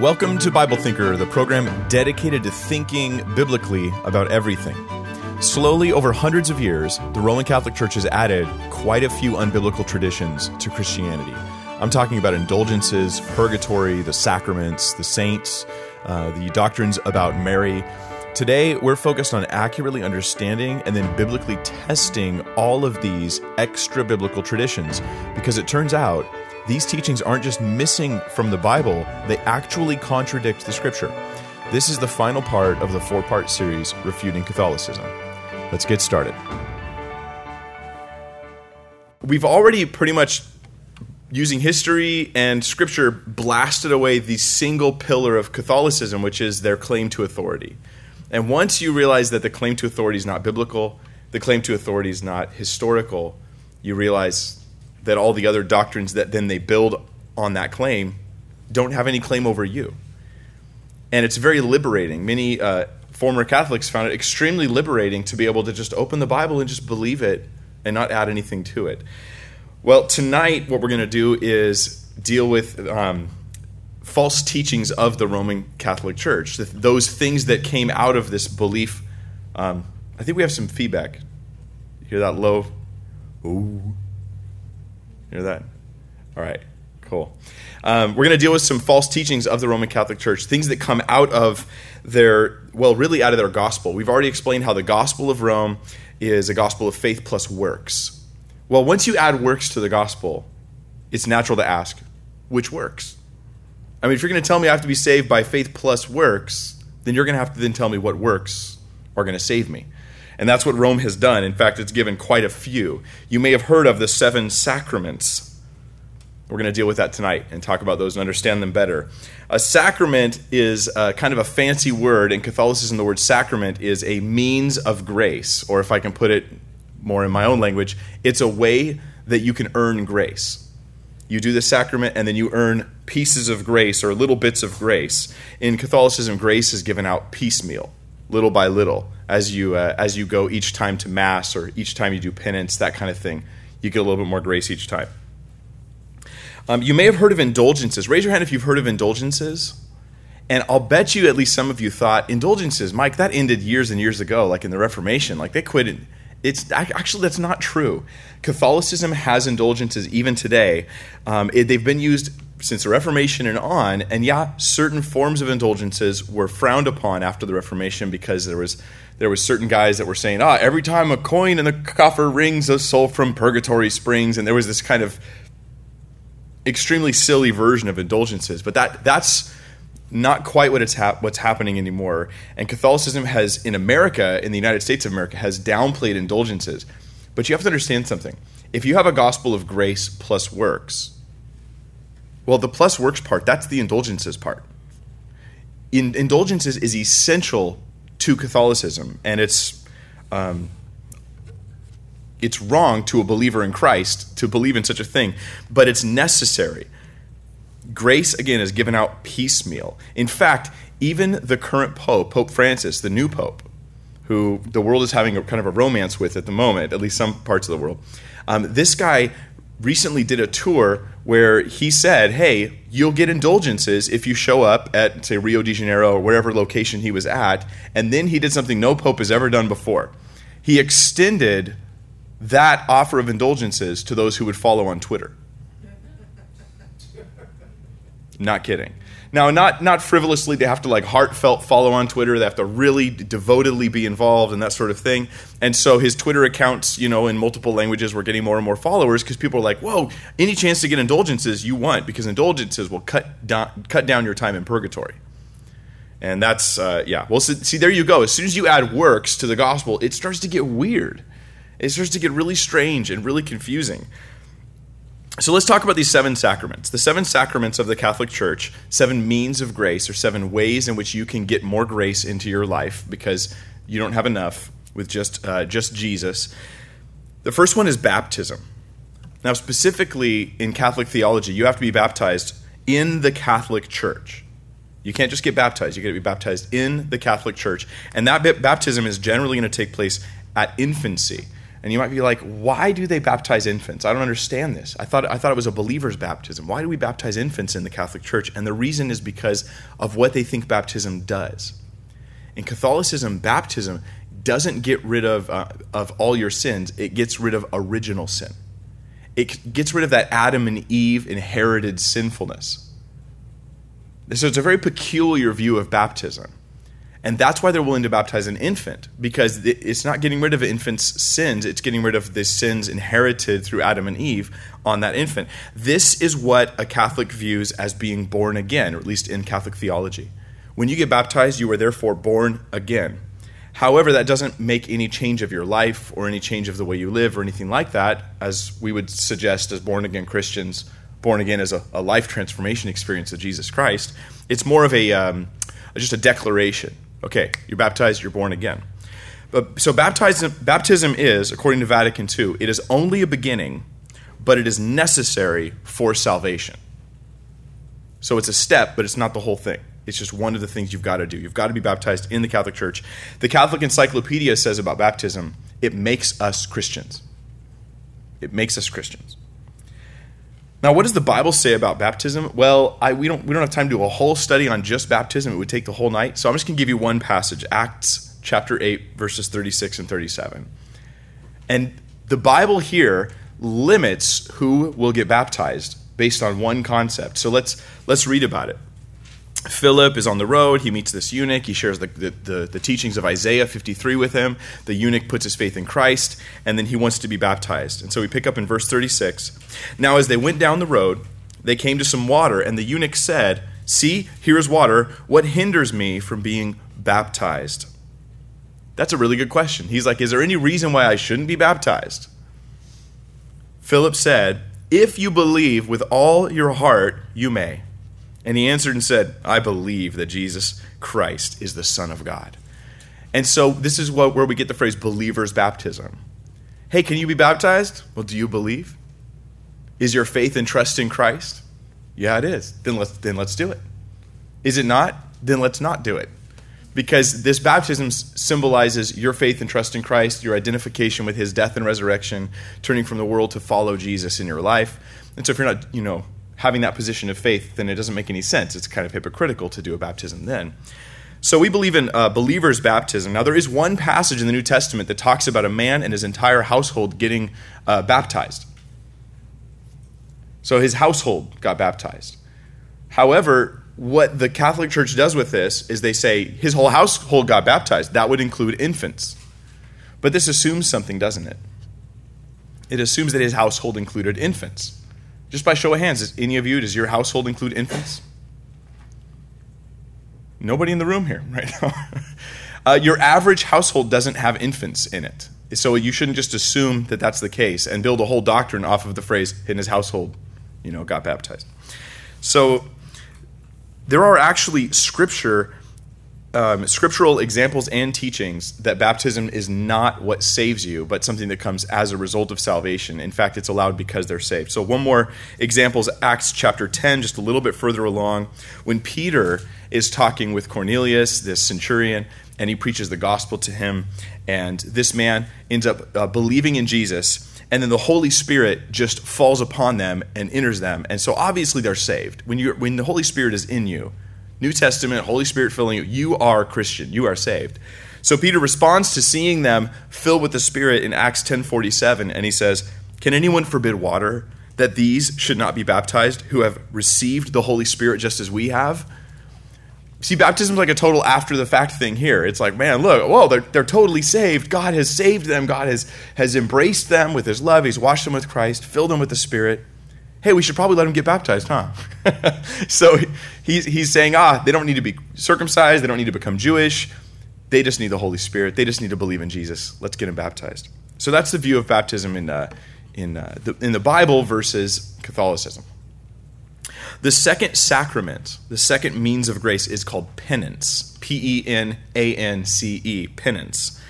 Welcome to Bible Thinker, the program dedicated to thinking biblically about everything. Slowly, over hundreds of years, the Roman Catholic Church has added quite a few unbiblical traditions to Christianity. I'm talking about indulgences, purgatory, the sacraments, the saints, uh, the doctrines about Mary. Today, we're focused on accurately understanding and then biblically testing all of these extra biblical traditions because it turns out these teachings aren't just missing from the Bible, they actually contradict the scripture. This is the final part of the four part series, Refuting Catholicism. Let's get started. We've already pretty much, using history and scripture, blasted away the single pillar of Catholicism, which is their claim to authority. And once you realize that the claim to authority is not biblical, the claim to authority is not historical, you realize that all the other doctrines that then they build on that claim don't have any claim over you. And it's very liberating. Many uh, former Catholics found it extremely liberating to be able to just open the Bible and just believe it and not add anything to it. Well, tonight, what we're going to do is deal with um, false teachings of the Roman Catholic Church, those things that came out of this belief. Um, I think we have some feedback. hear that low? Ooh. Hear that? All right, cool. Um, we're going to deal with some false teachings of the Roman Catholic Church, things that come out of their, well, really out of their gospel. We've already explained how the gospel of Rome is a gospel of faith plus works. Well, once you add works to the gospel, it's natural to ask, which works? I mean, if you're going to tell me I have to be saved by faith plus works, then you're going to have to then tell me what works are going to save me. And that's what Rome has done. In fact, it's given quite a few. You may have heard of the seven sacraments. We're going to deal with that tonight and talk about those and understand them better. A sacrament is a, kind of a fancy word. In Catholicism, the word sacrament is a means of grace, or if I can put it more in my own language, it's a way that you can earn grace. You do the sacrament and then you earn pieces of grace or little bits of grace. In Catholicism, grace is given out piecemeal little by little as you uh, as you go each time to mass or each time you do penance that kind of thing you get a little bit more grace each time. Um, you may have heard of indulgences. Raise your hand if you've heard of indulgences. And i'll bet you at least some of you thought indulgences mike that ended years and years ago like in the reformation. Like they quit it. It's actually that's not true. Catholicism has indulgences even today. Um, it, they've been used since the Reformation and on, and yeah, certain forms of indulgences were frowned upon after the Reformation because there was there was certain guys that were saying, ah, every time a coin in the coffer rings, a soul from purgatory springs, and there was this kind of extremely silly version of indulgences. But that that's not quite what it's what's happening anymore. And Catholicism has in America, in the United States of America, has downplayed indulgences. But you have to understand something. If you have a gospel of grace plus works, well, the plus works part, that's the indulgences part. In, indulgences is essential to Catholicism, and it's um, it's wrong to a believer in Christ to believe in such a thing, but it's necessary. Grace, again, is given out piecemeal. In fact, even the current Pope, Pope Francis, the new Pope, who the world is having a kind of a romance with at the moment, at least some parts of the world, um, this guy recently did a tour where he said, Hey, you'll get indulgences if you show up at, say, Rio de Janeiro or whatever location he was at. And then he did something no pope has ever done before. He extended that offer of indulgences to those who would follow on Twitter. Not kidding. Now, not not frivolously, they have to like heartfelt follow on Twitter. They have to really devotedly be involved and that sort of thing. And so his Twitter accounts, you know, in multiple languages, were getting more and more followers because people are like, "Whoa, any chance to get indulgences you want?" Because indulgences will cut down cut down your time in purgatory. And that's uh, yeah. Well, so, see, there you go. As soon as you add works to the gospel, it starts to get weird. It starts to get really strange and really confusing. So let's talk about these seven sacraments. The seven sacraments of the Catholic Church, seven means of grace, or seven ways in which you can get more grace into your life because you don't have enough with just, uh, just Jesus. The first one is baptism. Now, specifically in Catholic theology, you have to be baptized in the Catholic Church. You can't just get baptized, you get to be baptized in the Catholic Church. And that baptism is generally going to take place at infancy. And you might be like, why do they baptize infants? I don't understand this. I thought, I thought it was a believer's baptism. Why do we baptize infants in the Catholic Church? And the reason is because of what they think baptism does. In Catholicism, baptism doesn't get rid of, uh, of all your sins, it gets rid of original sin. It gets rid of that Adam and Eve inherited sinfulness. So it's a very peculiar view of baptism. And that's why they're willing to baptize an infant, because it's not getting rid of an infant's sins, it's getting rid of the sins inherited through Adam and Eve on that infant. This is what a Catholic views as being born again, or at least in Catholic theology. When you get baptized, you are therefore born again. However, that doesn't make any change of your life or any change of the way you live or anything like that, as we would suggest as born again Christians. Born again as a, a life transformation experience of Jesus Christ. It's more of a um, just a declaration Okay, you're baptized, you're born again. But, so baptism, baptism is, according to Vatican II, it is only a beginning, but it is necessary for salvation. So it's a step, but it's not the whole thing. It's just one of the things you've got to do. You've got to be baptized in the Catholic Church. The Catholic Encyclopedia says about baptism, it makes us Christians. It makes us Christians. Now, what does the Bible say about baptism? Well, I, we, don't, we don't have time to do a whole study on just baptism. It would take the whole night. So I'm just going to give you one passage Acts chapter 8, verses 36 and 37. And the Bible here limits who will get baptized based on one concept. So let's, let's read about it. Philip is on the road. He meets this eunuch. He shares the, the, the, the, teachings of Isaiah 53 with him. The eunuch puts his faith in Christ, and then he wants to be baptized. And so we pick up in verse 36. Now, as they went down the road, they came to some water, and the eunuch said, See, here is water. What hinders me from being baptized? That's a really good question. He's like, Is there any reason why I shouldn't be baptized? Philip said, If you believe with all your heart, you may. And he answered and said, I believe that Jesus Christ is the Son of God. And so this is what, where we get the phrase believer's baptism. Hey, can you be baptized? Well, do you believe? Is your faith and trust in Christ? Yeah, it is. Then let's, then let's do it. Is it not? Then let's not do it. Because this baptism symbolizes your faith and trust in Christ, your identification with his death and resurrection, turning from the world to follow Jesus in your life. And so if you're not, you know, having that position of faith, then it doesn't make any sense. It's kind of hypocritical to do a baptism then. So we believe in uh, believer's baptism. Now, there is one passage in the New Testament that talks about a man and his entire household getting uh, baptized. So his household got baptized. However, what the Catholic Church does with this is they say his whole household got baptized. That would include infants. But this assumes something, doesn't it? It assumes that his household included infants. Just by show of hands, does any of you, does your household include infants? Nobody in the room here right now. uh, your average household doesn't have infants in it. So you shouldn't just assume that that's the case and build a whole doctrine off of the phrase in his household, you know, got baptized. So there are actually scripture um, scriptural examples and teachings that baptism is not what saves you, but something that comes as a result of salvation. In fact, it's allowed because they're saved. So, one more example is Acts chapter 10, just a little bit further along, when Peter is talking with Cornelius, this centurion, and he preaches the gospel to him. And this man ends up uh, believing in Jesus and then the Holy Spirit just falls upon them and enters them. And so obviously they're saved. When you when the Holy Spirit is in you, New Testament, Holy Spirit filling you, you are Christian. You are saved. So Peter responds to seeing them filled with the Spirit in Acts 10:47 and he says, "Can anyone forbid water that these should not be baptized who have received the Holy Spirit just as we have?" See, baptism's like a total after the fact thing here. It's like, man, look, whoa, they're, they're totally saved. God has saved them. God has, has embraced them with his love. He's washed them with Christ, filled them with the Spirit hey, we should probably let him get baptized, huh? so he's, he's saying, ah, they don't need to be circumcised, they don't need to become Jewish, they just need the Holy Spirit, they just need to believe in Jesus. Let's get him baptized. So that's the view of baptism in, uh, in, uh, the, in the Bible versus Catholicism. The second sacrament, the second means of grace, is called penance. P E N A N C E, penance.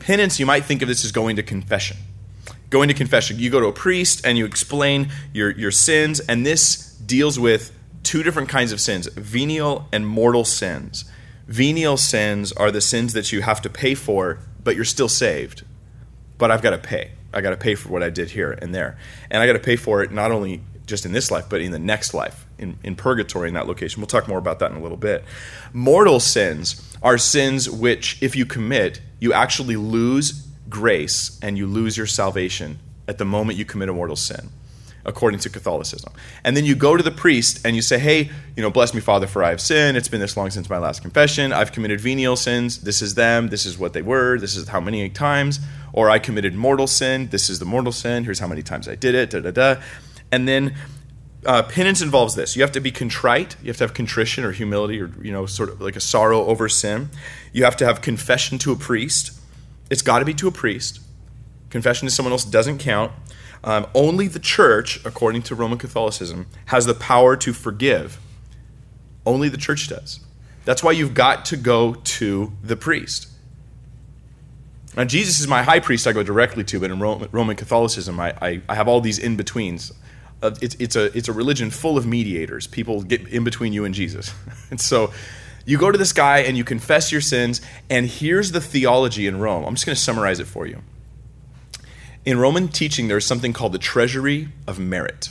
Penance, you might think of this as going to confession going to confession. You go to a priest and you explain your, your sins, and this deals with two different kinds of sins venial and mortal sins. Venial sins are the sins that you have to pay for, but you're still saved. but I've got to pay. I got to pay for what I did here and there. And I got to pay for it not only just in this life, but in the next life, in, in purgatory in that location. We'll talk more about that in a little bit. Mortal sins are sins which, if you commit, you actually lose grace and you lose your salvation at the moment you commit a mortal sin according to Catholicism. And then you go to the priest and you say, hey, you know, bless me, Father, for I have sinned. It's been this long since my last confession. I've committed venial sins. This is them. This is what they were. This is how many times. Or I committed mortal sin. This is the mortal sin. Here's how many times I did it. Da da da. And then uh, penance involves this. You have to be contrite. You have to have contrition or humility or, you know, sort of like a sorrow over sin. You have to have confession to a priest. It's got to be to a priest. Confession to someone else doesn't count. Um, only the church, according to Roman Catholicism, has the power to forgive. Only the church does. That's why you've got to go to the priest. Now, Jesus is my high priest I go directly to, but in Roman Catholicism, I, I, I have all these in betweens. Uh, it's, it's, a, it's a religion full of mediators. People get in between you and Jesus. and so you go to this guy and you confess your sins, and here's the theology in Rome. I'm just going to summarize it for you. In Roman teaching, there's something called the treasury of merit.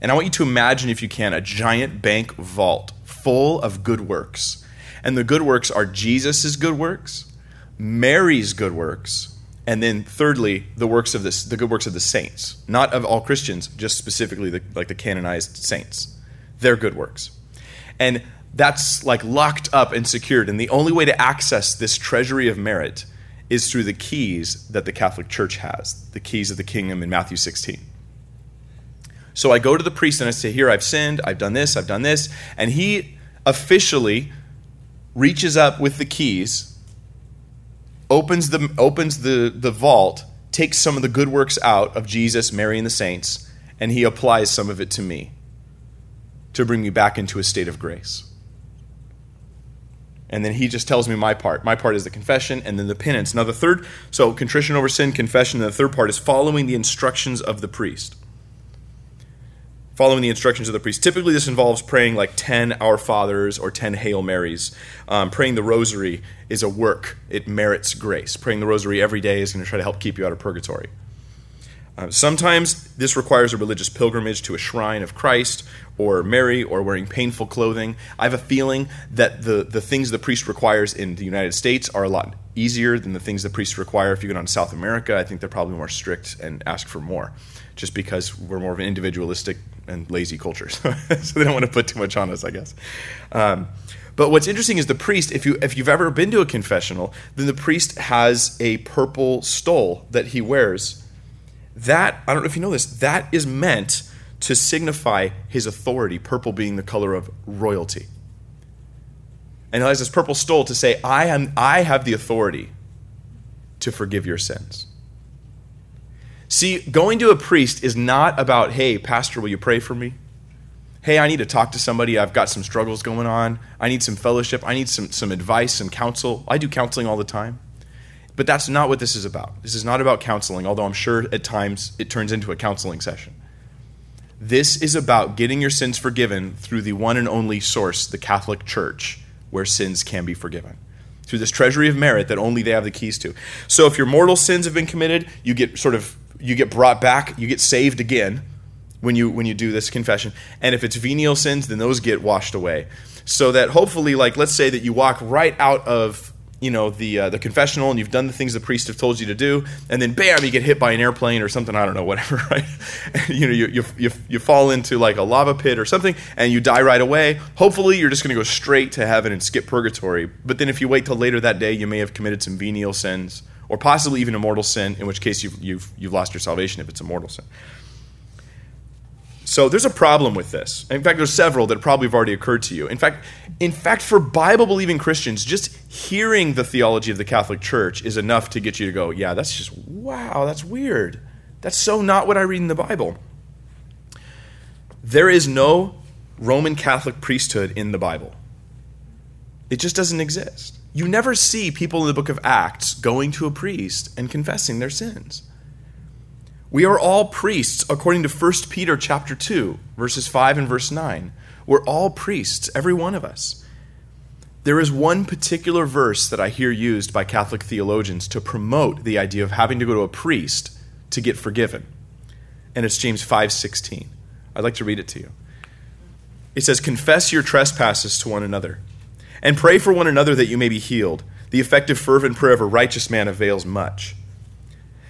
And I want you to imagine, if you can, a giant bank vault full of good works. And the good works are Jesus' good works, Mary's good works, and then thirdly, the works of this, the good works of the saints, not of all Christians, just specifically the, like the canonized saints, their good works. And that's like locked up and secured. And the only way to access this treasury of merit is through the keys that the Catholic Church has, the keys of the kingdom in Matthew 16. So I go to the priest and I say, Here, I've sinned, I've done this, I've done this. And he officially reaches up with the keys, opens the, opens the, the vault, takes some of the good works out of Jesus, Mary, and the saints, and he applies some of it to me to bring me back into a state of grace. And then he just tells me my part. My part is the confession and then the penance. Now, the third, so contrition over sin, confession, and the third part is following the instructions of the priest. Following the instructions of the priest. Typically, this involves praying like 10 Our Fathers or 10 Hail Marys. Um, praying the rosary is a work, it merits grace. Praying the rosary every day is going to try to help keep you out of purgatory. Uh, sometimes this requires a religious pilgrimage to a shrine of Christ or Mary or wearing painful clothing. I have a feeling that the, the things the priest requires in the United States are a lot easier than the things the priests require if you go down to South America. I think they're probably more strict and ask for more just because we're more of an individualistic and lazy culture. so they don't want to put too much on us, I guess. Um, but what's interesting is the priest, if, you, if you've ever been to a confessional, then the priest has a purple stole that he wears that, I don't know if you know this, that is meant to signify his authority, purple being the color of royalty. And he has this purple stole to say, I, am, I have the authority to forgive your sins. See, going to a priest is not about, hey, Pastor, will you pray for me? Hey, I need to talk to somebody. I've got some struggles going on. I need some fellowship. I need some, some advice, some counsel. I do counseling all the time. But that's not what this is about. This is not about counseling, although I'm sure at times it turns into a counseling session. This is about getting your sins forgiven through the one and only source, the Catholic Church, where sins can be forgiven. Through this treasury of merit that only they have the keys to. So if your mortal sins have been committed, you get sort of you get brought back, you get saved again when you when you do this confession. And if it's venial sins, then those get washed away. So that hopefully like let's say that you walk right out of you know the uh, the confessional and you've done the things the priest have told you to do and then bam you get hit by an airplane or something i don't know whatever right? You know you, you, you, you fall into like a lava pit or something and you die right away. Hopefully you're just going to go straight to heaven and skip purgatory. But then if you wait till later that day you may have committed some venial sins or possibly even a mortal sin in which case you've, you've, you've lost your salvation if it's a mortal sin so there's a problem with this. In fact, there's several that probably have already occurred to you. In fact, in fact, for Bible believing Christians, just hearing the theology of the Catholic Church is enough to get you to go, yeah, that's just wow, that's weird. That's so not what I read in the Bible. There is no Roman Catholic priesthood in the Bible. It just doesn't exist. You never see people in the book of Acts going to a priest and confessing their sins. We are all priests according to 1 Peter chapter 2, verses 5 and verse 9. We're all priests, every one of us. There is one particular verse that I hear used by Catholic theologians to promote the idea of having to go to a priest to get forgiven. And it's James 5:16. I'd like to read it to you. It says, "Confess your trespasses to one another, and pray for one another that you may be healed. The effective fervent prayer of a righteous man avails much."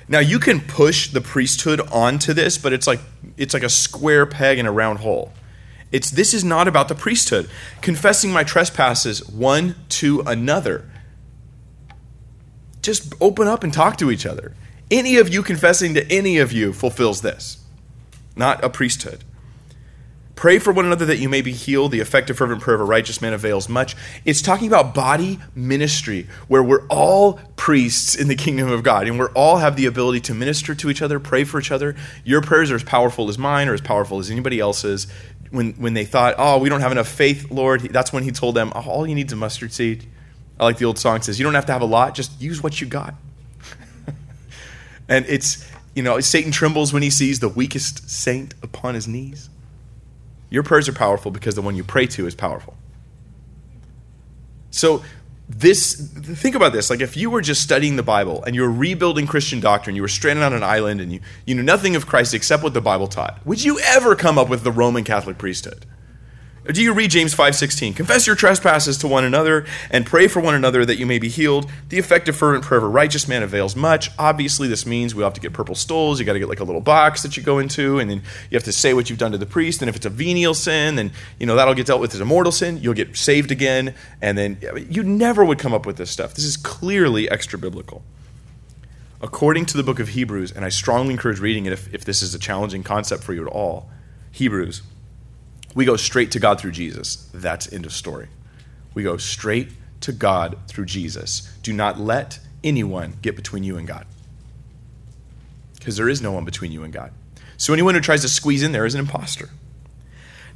Now you can push the priesthood onto this, but it's like it's like a square peg in a round hole. It's this is not about the priesthood. Confessing my trespasses one to another. Just open up and talk to each other. Any of you confessing to any of you fulfills this, not a priesthood. Pray for one another that you may be healed. The effective, fervent prayer of a righteous man avails much. It's talking about body ministry, where we're all priests in the kingdom of God, and we all have the ability to minister to each other, pray for each other. Your prayers are as powerful as mine, or as powerful as anybody else's. When when they thought, "Oh, we don't have enough faith, Lord," that's when He told them, oh, "All you need is a mustard seed." I like the old song says, "You don't have to have a lot; just use what you got." and it's you know, Satan trembles when he sees the weakest saint upon his knees. Your prayers are powerful because the one you pray to is powerful. So, this think about this like if you were just studying the bible and you were rebuilding christian doctrine you were stranded on an island and you, you knew nothing of christ except what the bible taught would you ever come up with the roman catholic priesthood do you read James 5:16? Confess your trespasses to one another and pray for one another that you may be healed. The effective fervent prayer of a righteous man avails much. Obviously, this means we have to get purple stoles. You got to get like a little box that you go into, and then you have to say what you've done to the priest. And if it's a venial sin, then you know that'll get dealt with as a mortal sin. You'll get saved again, and then you never would come up with this stuff. This is clearly extra biblical. According to the book of Hebrews, and I strongly encourage reading it if, if this is a challenging concept for you at all. Hebrews we go straight to God through Jesus. That's end of story. We go straight to God through Jesus. Do not let anyone get between you and God. Because there is no one between you and God. So anyone who tries to squeeze in there is an impostor.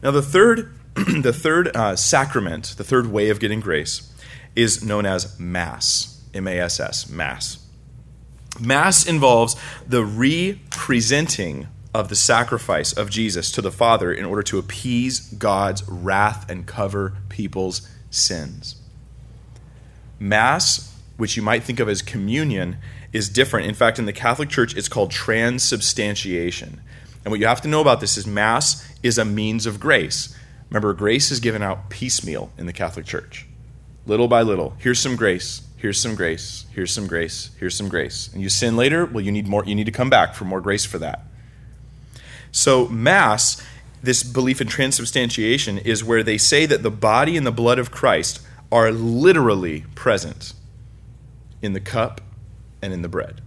Now the third the third uh, sacrament, the third way of getting grace is known as mass. M A S S, mass. Mass involves the representing of the sacrifice of Jesus to the Father in order to appease God's wrath and cover people's sins. Mass, which you might think of as communion, is different. In fact, in the Catholic Church, it's called transubstantiation. And what you have to know about this is Mass is a means of grace. Remember, grace is given out piecemeal in the Catholic Church, little by little. Here's some grace. Here's some grace. Here's some grace. Here's some grace. And you sin later, well, you need more. You need to come back for more grace for that. So, Mass, this belief in transubstantiation, is where they say that the body and the blood of Christ are literally present in the cup and in the bread.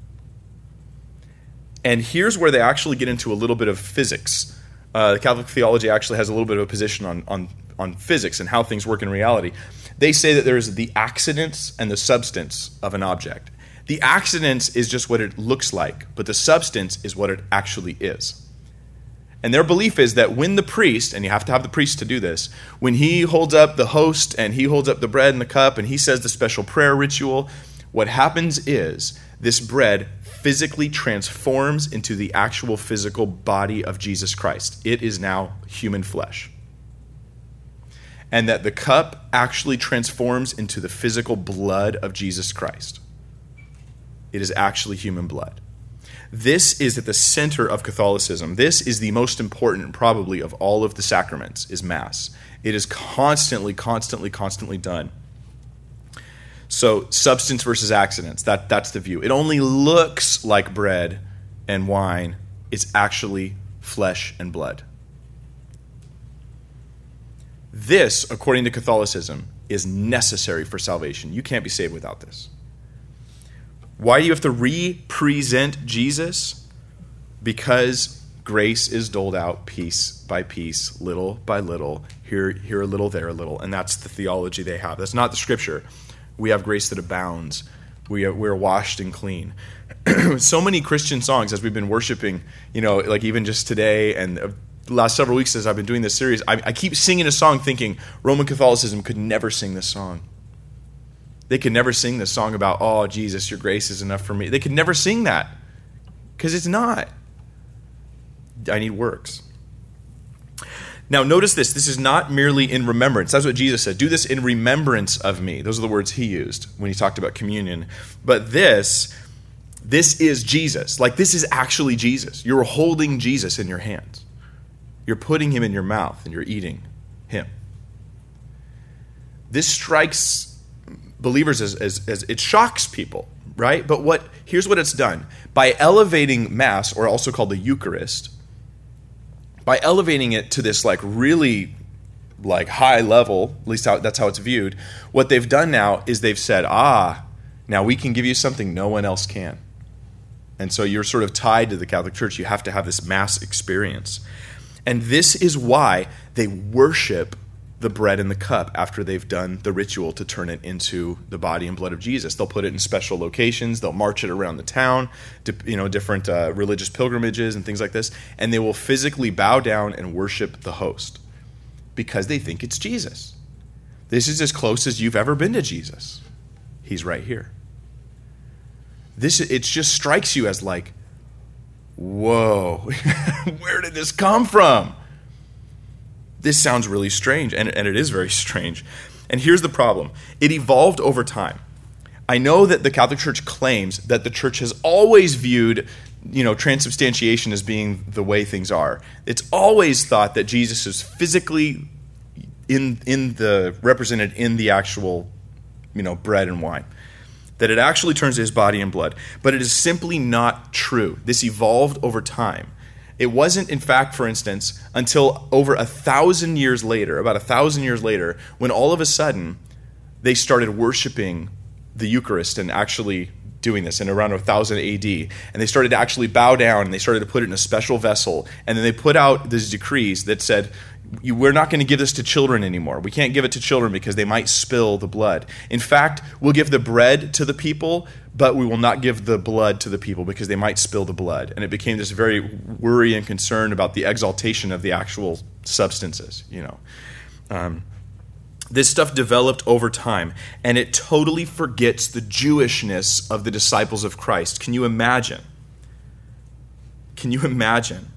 And here's where they actually get into a little bit of physics. Uh, Catholic theology actually has a little bit of a position on, on, on physics and how things work in reality. They say that there's the accidents and the substance of an object. The accidents is just what it looks like, but the substance is what it actually is. And their belief is that when the priest, and you have to have the priest to do this, when he holds up the host and he holds up the bread and the cup and he says the special prayer ritual, what happens is this bread physically transforms into the actual physical body of Jesus Christ. It is now human flesh. And that the cup actually transforms into the physical blood of Jesus Christ. It is actually human blood. This is at the center of Catholicism. This is the most important, probably, of all of the sacraments, is Mass. It is constantly, constantly, constantly done. So, substance versus accidents, that, that's the view. It only looks like bread and wine, it's actually flesh and blood. This, according to Catholicism, is necessary for salvation. You can't be saved without this. Why do you have to represent Jesus? Because grace is doled out piece by piece, little by little, here, here a little, there a little. And that's the theology they have. That's not the scripture. We have grace that abounds. We are, we're washed and clean. so many Christian songs as we've been worshiping, you know, like even just today and the last several weeks as I've been doing this series, I, I keep singing a song thinking Roman Catholicism could never sing this song. They could never sing the song about, oh, Jesus, your grace is enough for me. They could never sing that because it's not. I need works. Now, notice this. This is not merely in remembrance. That's what Jesus said. Do this in remembrance of me. Those are the words he used when he talked about communion. But this, this is Jesus. Like, this is actually Jesus. You're holding Jesus in your hands, you're putting him in your mouth, and you're eating him. This strikes believers as, as, as it shocks people, right? But what here's what it's done. By elevating Mass, or also called the Eucharist, by elevating it to this like really like high level, at least how, that's how it's viewed, what they've done now is they've said, ah, now we can give you something no one else can. And so you're sort of tied to the Catholic Church. You have to have this mass experience. And this is why they worship the bread and the cup after they've done the ritual to turn it into the body and blood of Jesus. They'll put it in special locations. They'll march it around the town, to, you know, different uh, religious pilgrimages and things like this, and they will physically bow down and worship the host because they think it's Jesus. This is as close as you've ever been to Jesus. He's right here. This it just strikes you as like, whoa, where did this come from? This sounds really strange, and, and it is very strange. And here's the problem it evolved over time. I know that the Catholic Church claims that the church has always viewed you know transubstantiation as being the way things are. It's always thought that Jesus is physically in in the represented in the actual you know bread and wine. That it actually turns to his body and blood. But it is simply not true. This evolved over time. It wasn't, in fact, for instance, until over a thousand years later, about a thousand years later, when all of a sudden they started worshiping the Eucharist and actually doing this in around 1000 AD. And they started to actually bow down and they started to put it in a special vessel. And then they put out these decrees that said, we're not going to give this to children anymore. We can't give it to children because they might spill the blood. In fact, we'll give the bread to the people, but we will not give the blood to the people because they might spill the blood. And it became this very worry and concern about the exaltation of the actual substances, you know. Um, this stuff developed over time, and it totally forgets the Jewishness of the disciples of Christ. Can you imagine? Can you imagine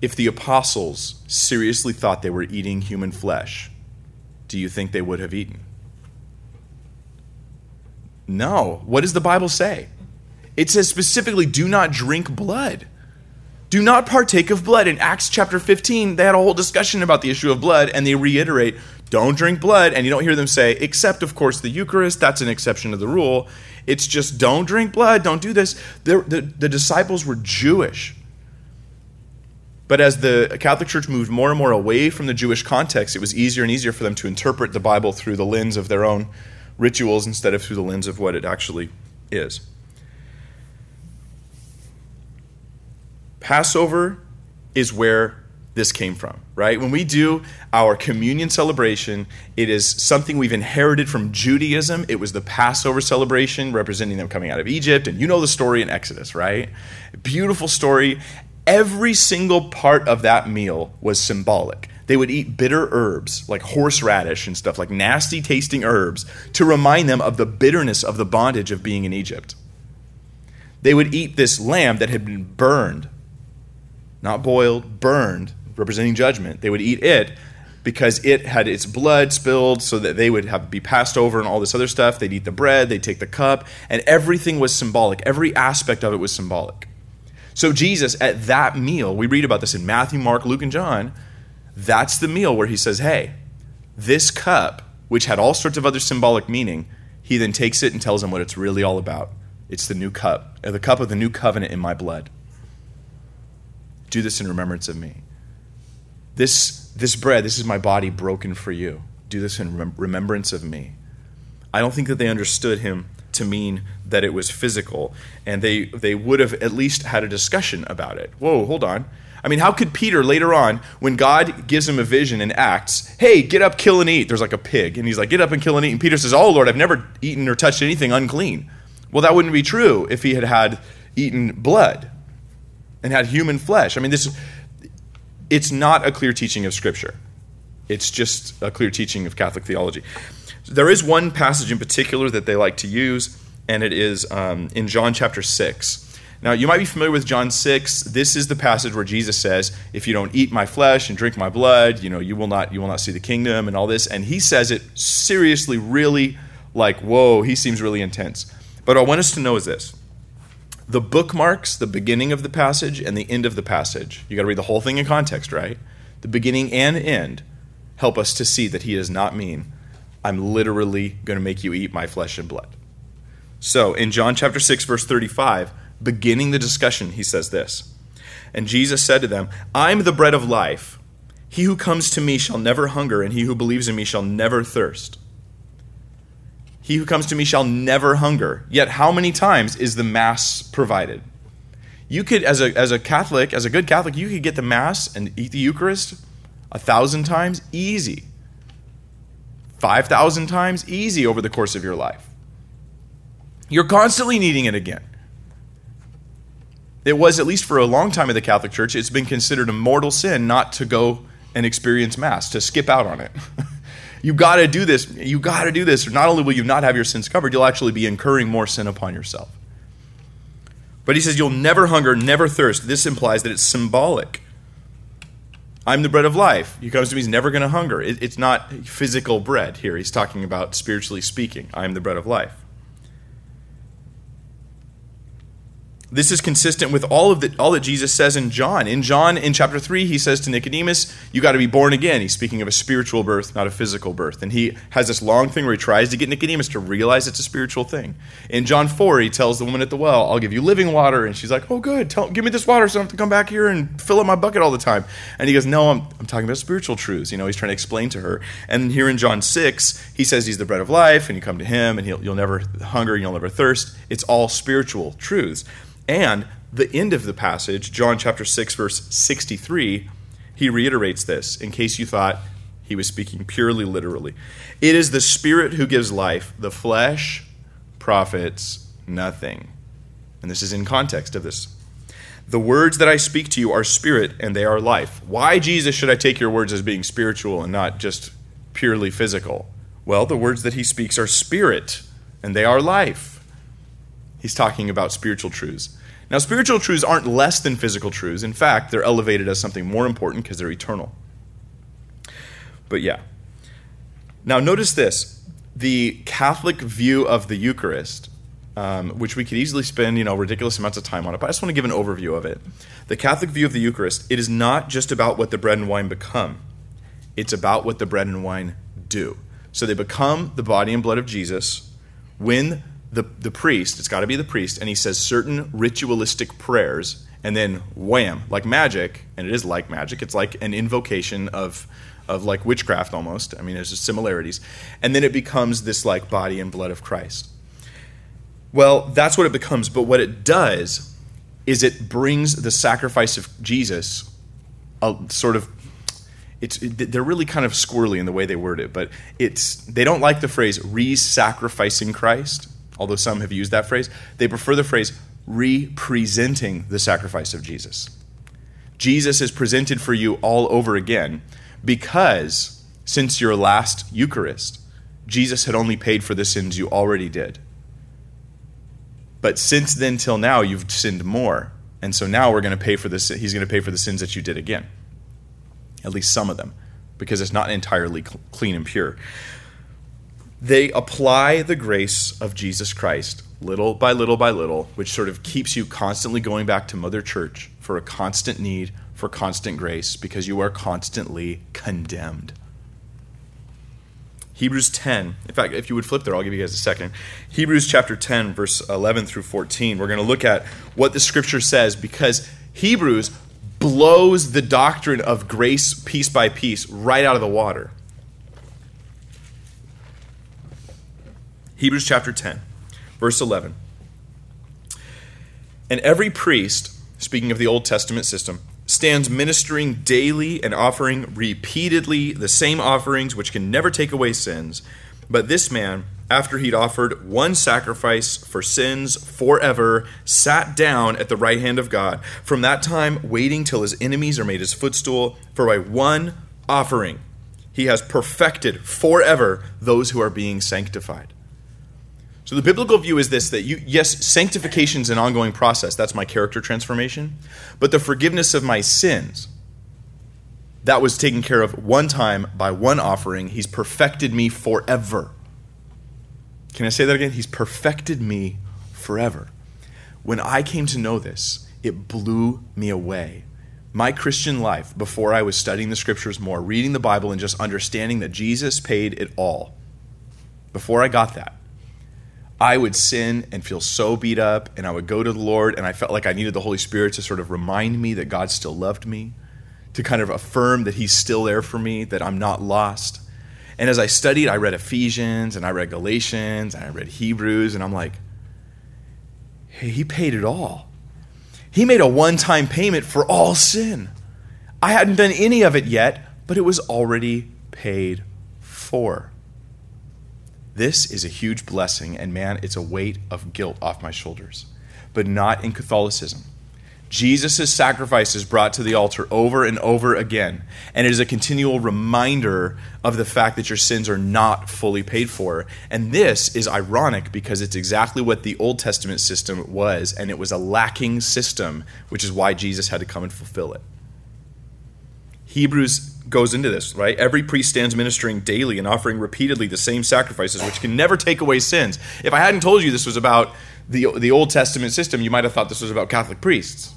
if the apostles seriously thought they were eating human flesh? Do you think they would have eaten? No. What does the Bible say? It says specifically, do not drink blood. Do not partake of blood. In Acts chapter 15, they had a whole discussion about the issue of blood, and they reiterate, don't drink blood. And you don't hear them say, except, of course, the Eucharist. That's an exception to the rule. It's just, don't drink blood. Don't do this. The, the, the disciples were Jewish. But as the Catholic Church moved more and more away from the Jewish context, it was easier and easier for them to interpret the Bible through the lens of their own rituals instead of through the lens of what it actually is. Passover is where this came from, right? When we do our communion celebration, it is something we've inherited from Judaism. It was the Passover celebration representing them coming out of Egypt. And you know the story in Exodus, right? Beautiful story. Every single part of that meal was symbolic. They would eat bitter herbs like horseradish and stuff, like nasty tasting herbs, to remind them of the bitterness of the bondage of being in Egypt. They would eat this lamb that had been burned, not boiled, burned, representing judgment. They would eat it because it had its blood spilled so that they would have be passed over and all this other stuff. They'd eat the bread, they'd take the cup, and everything was symbolic. Every aspect of it was symbolic. So Jesus at that meal, we read about this in Matthew, Mark, Luke, and John, that's the meal where he says, Hey, this cup, which had all sorts of other symbolic meaning, he then takes it and tells them what it's really all about. It's the new cup, the cup of the new covenant in my blood. Do this in remembrance of me. This, this bread, this is my body broken for you. Do this in remembrance of me. I don't think that they understood him to mean that it was physical, and they, they would have at least had a discussion about it. Whoa, hold on. I mean, how could Peter later on, when God gives him a vision in Acts, hey, get up, kill and eat? There's like a pig, and he's like, get up and kill and eat. And Peter says, oh, Lord, I've never eaten or touched anything unclean. Well, that wouldn't be true if he had had eaten blood and had human flesh. I mean, this it's not a clear teaching of Scripture. It's just a clear teaching of Catholic theology. There is one passage in particular that they like to use, and it is um, in John chapter 6. Now, you might be familiar with John 6. This is the passage where Jesus says, "If you don't eat my flesh and drink my blood, you know, you will not you will not see the kingdom and all this." And he says it seriously, really like, "Whoa, he seems really intense." But what I want us to know is this. The bookmarks the beginning of the passage and the end of the passage. You got to read the whole thing in context, right? The beginning and end help us to see that he does not mean I'm literally going to make you eat my flesh and blood. So, in John chapter 6 verse 35, beginning the discussion, he says this And Jesus said to them, I'm the bread of life. He who comes to me shall never hunger, and he who believes in me shall never thirst. He who comes to me shall never hunger. Yet, how many times is the Mass provided? You could, as a, as a Catholic, as a good Catholic, you could get the Mass and eat the Eucharist a thousand times easy. 5,000 times easy over the course of your life. You're constantly needing it again. It was, at least for a long time in the Catholic Church, it's been considered a mortal sin not to go and experience Mass, to skip out on it. you got to do this. You got to do this. Not only will you not have your sins covered, you'll actually be incurring more sin upon yourself. But he says, You'll never hunger, never thirst. This implies that it's symbolic. I'm the bread of life. He comes to me, he's never going to hunger. It, it's not physical bread here. He's talking about spiritually speaking. I am the bread of life. This is consistent with all of the, all that Jesus says in John. In John, in chapter 3, he says to Nicodemus, You got to be born again. He's speaking of a spiritual birth, not a physical birth. And he has this long thing where he tries to get Nicodemus to realize it's a spiritual thing. In John 4, he tells the woman at the well, I'll give you living water. And she's like, Oh, good. Tell, give me this water so I don't have to come back here and fill up my bucket all the time. And he goes, No, I'm, I'm talking about spiritual truths. You know, he's trying to explain to her. And here in John 6, he says he's the bread of life, and you come to him, and you'll never hunger, and you'll never thirst. It's all spiritual truths. And the end of the passage, John chapter 6, verse 63, he reiterates this in case you thought he was speaking purely literally. It is the Spirit who gives life, the flesh profits nothing. And this is in context of this. The words that I speak to you are spirit and they are life. Why, Jesus, should I take your words as being spiritual and not just purely physical? Well, the words that he speaks are spirit and they are life. He's talking about spiritual truths. Now, spiritual truths aren't less than physical truths. In fact, they're elevated as something more important because they're eternal. But yeah. Now, notice this the Catholic view of the Eucharist, um, which we could easily spend you know ridiculous amounts of time on it, but I just want to give an overview of it. The Catholic view of the Eucharist, it is not just about what the bread and wine become; it's about what the bread and wine do. So they become the body and blood of Jesus when the, the priest, it's got to be the priest, and he says certain ritualistic prayers, and then wham, like magic, and it is like magic, it's like an invocation of, of like witchcraft almost. I mean, there's just similarities. And then it becomes this like body and blood of Christ. Well, that's what it becomes, but what it does is it brings the sacrifice of Jesus a sort of it's they're really kind of squirrely in the way they word it, but it's they don't like the phrase re-sacrificing Christ although some have used that phrase, they prefer the phrase representing the sacrifice of Jesus. Jesus is presented for you all over again because since your last Eucharist, Jesus had only paid for the sins you already did. But since then till now, you've sinned more. And so now we're going to pay for this, he's going to pay for the sins that you did again. At least some of them, because it's not entirely clean and pure they apply the grace of Jesus Christ little by little by little, which sort of keeps you constantly going back to Mother Church for a constant need for constant grace because you are constantly condemned. Hebrews 10. In fact, if you would flip there, I'll give you guys a second. Hebrews chapter 10, verse 11 through 14. We're going to look at what the scripture says because Hebrews blows the doctrine of grace piece by piece right out of the water. Hebrews chapter 10, verse 11. And every priest, speaking of the Old Testament system, stands ministering daily and offering repeatedly the same offerings which can never take away sins. But this man, after he'd offered one sacrifice for sins forever, sat down at the right hand of God. From that time, waiting till his enemies are made his footstool, for by one offering he has perfected forever those who are being sanctified. So the biblical view is this that you yes, sanctification is an ongoing process. That's my character transformation. But the forgiveness of my sins that was taken care of one time by one offering. He's perfected me forever. Can I say that again? He's perfected me forever. When I came to know this, it blew me away. My Christian life, before I was studying the scriptures more, reading the Bible, and just understanding that Jesus paid it all, before I got that, I would sin and feel so beat up, and I would go to the Lord, and I felt like I needed the Holy Spirit to sort of remind me that God still loved me, to kind of affirm that He's still there for me, that I'm not lost. And as I studied, I read Ephesians, and I read Galatians, and I read Hebrews, and I'm like, hey, He paid it all. He made a one time payment for all sin. I hadn't done any of it yet, but it was already paid for. This is a huge blessing, and man, it's a weight of guilt off my shoulders. But not in Catholicism. Jesus' sacrifice is brought to the altar over and over again, and it is a continual reminder of the fact that your sins are not fully paid for. And this is ironic because it's exactly what the Old Testament system was, and it was a lacking system, which is why Jesus had to come and fulfill it. Hebrews goes into this, right? Every priest stands ministering daily and offering repeatedly the same sacrifices, which can never take away sins. If I hadn't told you this was about the, the Old Testament system, you might have thought this was about Catholic priests.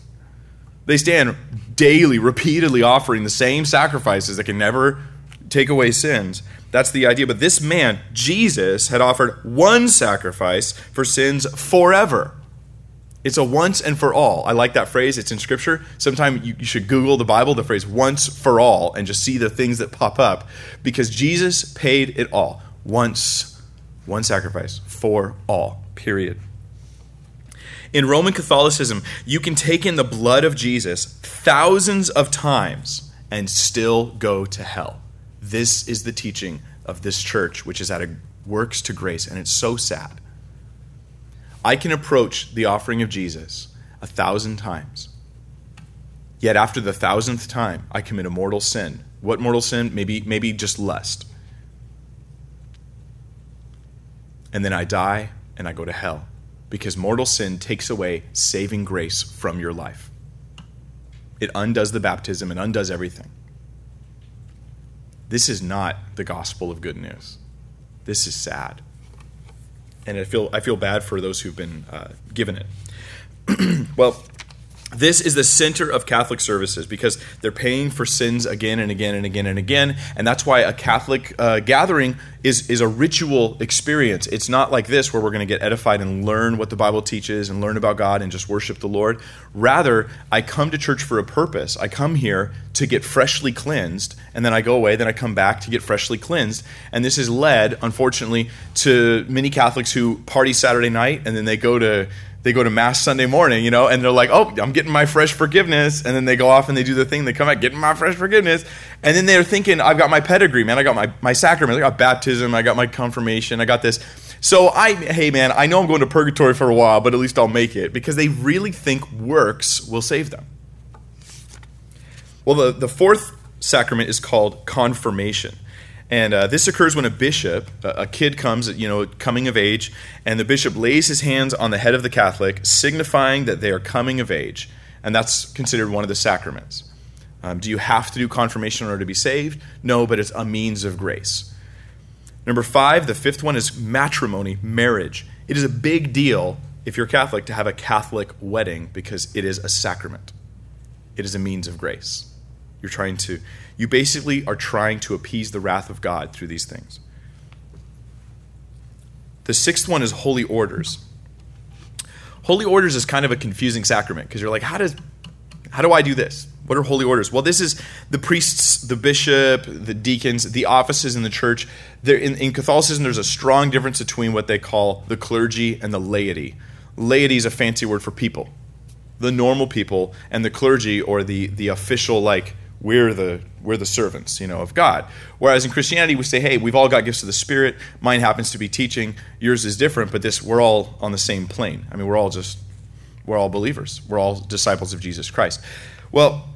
They stand daily, repeatedly offering the same sacrifices that can never take away sins. That's the idea. But this man, Jesus, had offered one sacrifice for sins forever. It's a once and for all. I like that phrase. It's in Scripture. Sometime you, you, should Google the Bible, the phrase once for all, and just see the things that pop up because Jesus paid it all. Once, one sacrifice for all, period. In Roman Catholicism, you can take in the blood of Jesus thousands of times and still go to hell. This is the teaching of this church, which is at a works to grace, and it's so sad. I can approach the offering of Jesus a thousand times. Yet after the thousandth time, I commit a mortal sin. What mortal sin? Maybe, maybe just lust. And then I die and I go to hell because mortal sin takes away saving grace from your life. It undoes the baptism and undoes everything. This is not the gospel of good news. This is sad and I feel I feel bad for those who've been uh, given it. well, this is the center of Catholic services because they're paying for sins again and again and again and again, and that's why a Catholic uh, gathering is is a ritual experience. It's not like this where we're going to get edified and learn what the Bible teaches and learn about God and just worship the Lord. Rather, I come to church for a purpose. I come here to get freshly cleansed, and then I go away. Then I come back to get freshly cleansed, and this has led, unfortunately, to many Catholics who party Saturday night and then they go to they go to mass Sunday morning, you know, and they're like, "Oh, I'm getting my fresh forgiveness," and then they go off and they do the thing. They come out getting my fresh forgiveness, and then they're thinking, "I've got my pedigree, man. I got my my sacrament. I got baptism. I got my confirmation. I got this." So I, hey, man, I know I'm going to purgatory for a while, but at least I'll make it because they really think works will save them. Well, the the fourth sacrament is called confirmation. And uh, this occurs when a bishop, a kid comes, you know, coming of age, and the bishop lays his hands on the head of the Catholic, signifying that they are coming of age. And that's considered one of the sacraments. Um, do you have to do confirmation in order to be saved? No, but it's a means of grace. Number five, the fifth one is matrimony, marriage. It is a big deal if you're Catholic to have a Catholic wedding because it is a sacrament, it is a means of grace. You're trying to you basically are trying to appease the wrath of God through these things. The sixth one is holy orders. Holy orders is kind of a confusing sacrament because you're like, how does how do I do this? What are holy orders? Well, this is the priests, the bishop, the deacons, the offices in the church. There, in, in Catholicism, there's a strong difference between what they call the clergy and the laity. Laity is a fancy word for people, the normal people, and the clergy or the the official like we're the we're the servants you know of god. Whereas in christianity we say hey we've all got gifts of the spirit. Mine happens to be teaching. Yours is different but this we're all on the same plane. I mean we're all just we're all believers. We're all disciples of jesus christ. Well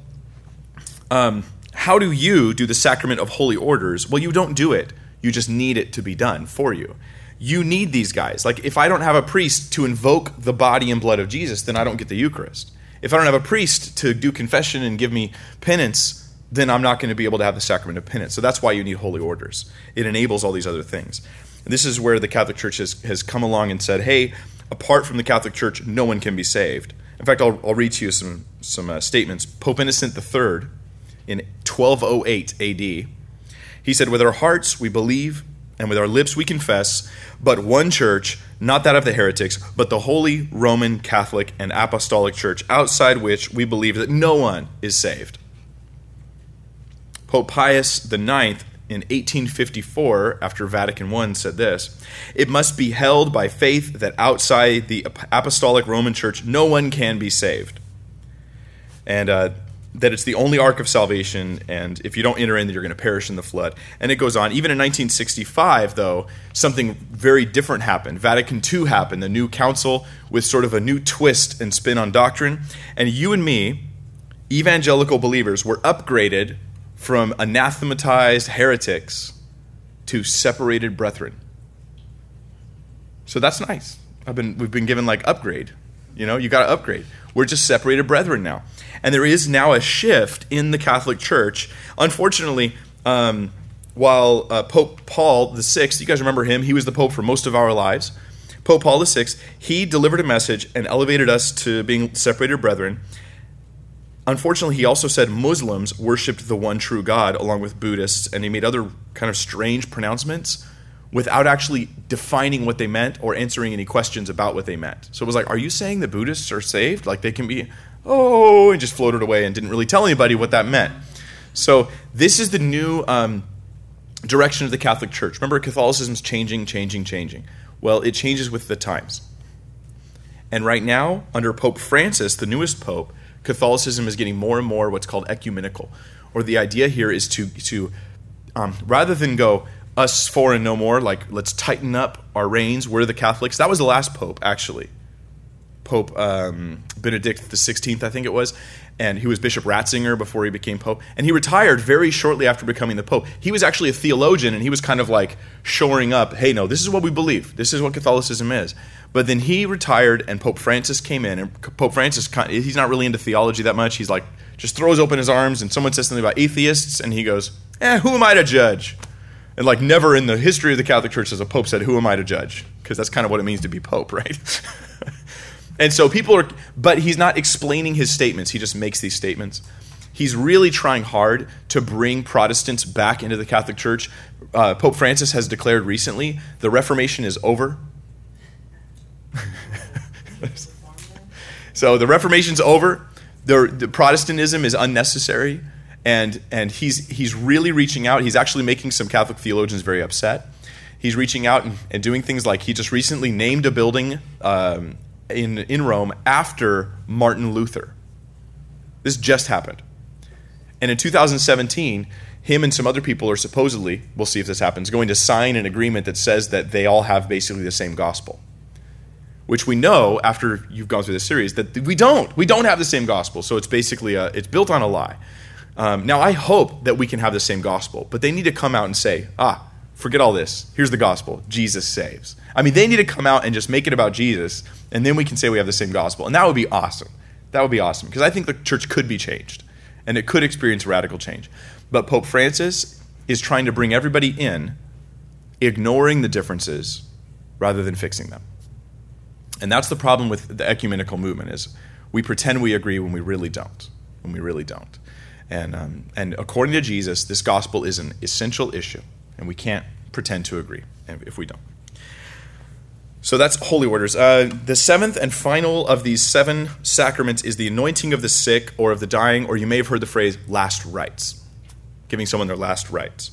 um, how do you do the sacrament of holy orders? Well you don't do it. You just need it to be done for you. You need these guys. Like, if I don't have a priest to invoke the body and blood of Jesus, then I don't get the Eucharist. If I don't have a priest to do confession and give me penance, then I'm not going to be able to have the sacrament of penance. So that's why you need holy orders. It enables all these other things. And this is where the Catholic Church has, has come along and said, hey, apart from the Catholic Church, no one can be saved. In fact, I'll, I'll read to you some, some uh, statements. Pope Innocent III, in 1208 AD, he said, With our hearts we believe, and with our lips we confess, but one church, not that of the heretics, but the Holy Roman Catholic and Apostolic Church, outside which we believe that no one is saved. Pope Pius IX in 1854, after Vatican I, said this It must be held by faith that outside the Apostolic Roman Church no one can be saved. And uh, that it's the only ark of salvation, and if you don't enter in, you're going to perish in the flood. And it goes on. Even in 1965, though, something very different happened. Vatican II happened, the new council with sort of a new twist and spin on doctrine. And you and me, evangelical believers, were upgraded from anathematized heretics to separated brethren. So that's nice. I've been, we've been given like upgrade. You know, you got to upgrade. We're just separated brethren now. And there is now a shift in the Catholic Church. Unfortunately, um, while uh, Pope Paul VI, you guys remember him, he was the Pope for most of our lives. Pope Paul VI, he delivered a message and elevated us to being separated brethren. Unfortunately, he also said Muslims worshiped the one true God along with Buddhists, and he made other kind of strange pronouncements without actually defining what they meant or answering any questions about what they meant. So it was like, are you saying the Buddhists are saved? Like they can be, oh, and just floated away and didn't really tell anybody what that meant. So this is the new um, direction of the Catholic Church. Remember, Catholicism's changing, changing, changing. Well, it changes with the times. And right now, under Pope Francis, the newest pope, Catholicism is getting more and more what's called ecumenical. Or the idea here is to, to um, rather than go, us and no more, like let's tighten up our reins. We're the Catholics. That was the last pope, actually. Pope um, Benedict the Sixteenth, I think it was, and he was Bishop Ratzinger before he became Pope, and he retired very shortly after becoming the Pope. He was actually a theologian, and he was kind of like shoring up, "Hey, no, this is what we believe. This is what Catholicism is." But then he retired, and Pope Francis came in, and Pope Francis, he's not really into theology that much. He's like just throws open his arms, and someone says something about atheists, and he goes, "Eh, who am I to judge?" And like never in the history of the Catholic Church has a pope said, "Who am I to judge?" Because that's kind of what it means to be pope, right? And so people are, but he's not explaining his statements. He just makes these statements. He's really trying hard to bring Protestants back into the Catholic Church. Uh, pope Francis has declared recently the Reformation is over. so the Reformation's over. The, the Protestantism is unnecessary and and he's he's really reaching out. He's actually making some Catholic theologians very upset. He's reaching out and, and doing things like he just recently named a building um, in in Rome after Martin Luther. This just happened, and in 2017, him and some other people are supposedly we'll see if this happens going to sign an agreement that says that they all have basically the same gospel which we know after you've gone through this series that we don't. We don't have the same gospel. So it's basically a, it's built on a lie. Um, now, I hope that we can have the same gospel, but they need to come out and say, ah, forget all this. Here's the gospel Jesus saves. I mean, they need to come out and just make it about Jesus, and then we can say we have the same gospel. And that would be awesome. That would be awesome because I think the church could be changed and it could experience radical change. But Pope Francis is trying to bring everybody in, ignoring the differences rather than fixing them. And that's the problem with the ecumenical movement is we pretend we agree when we really don't. When we really don't. And, um, and according to Jesus, this gospel is an essential issue, and we can't pretend to agree if we don't. So that's holy orders. Uh, the seventh and final of these seven sacraments is the anointing of the sick or of the dying, or you may have heard the phrase last rites, giving someone their last rites.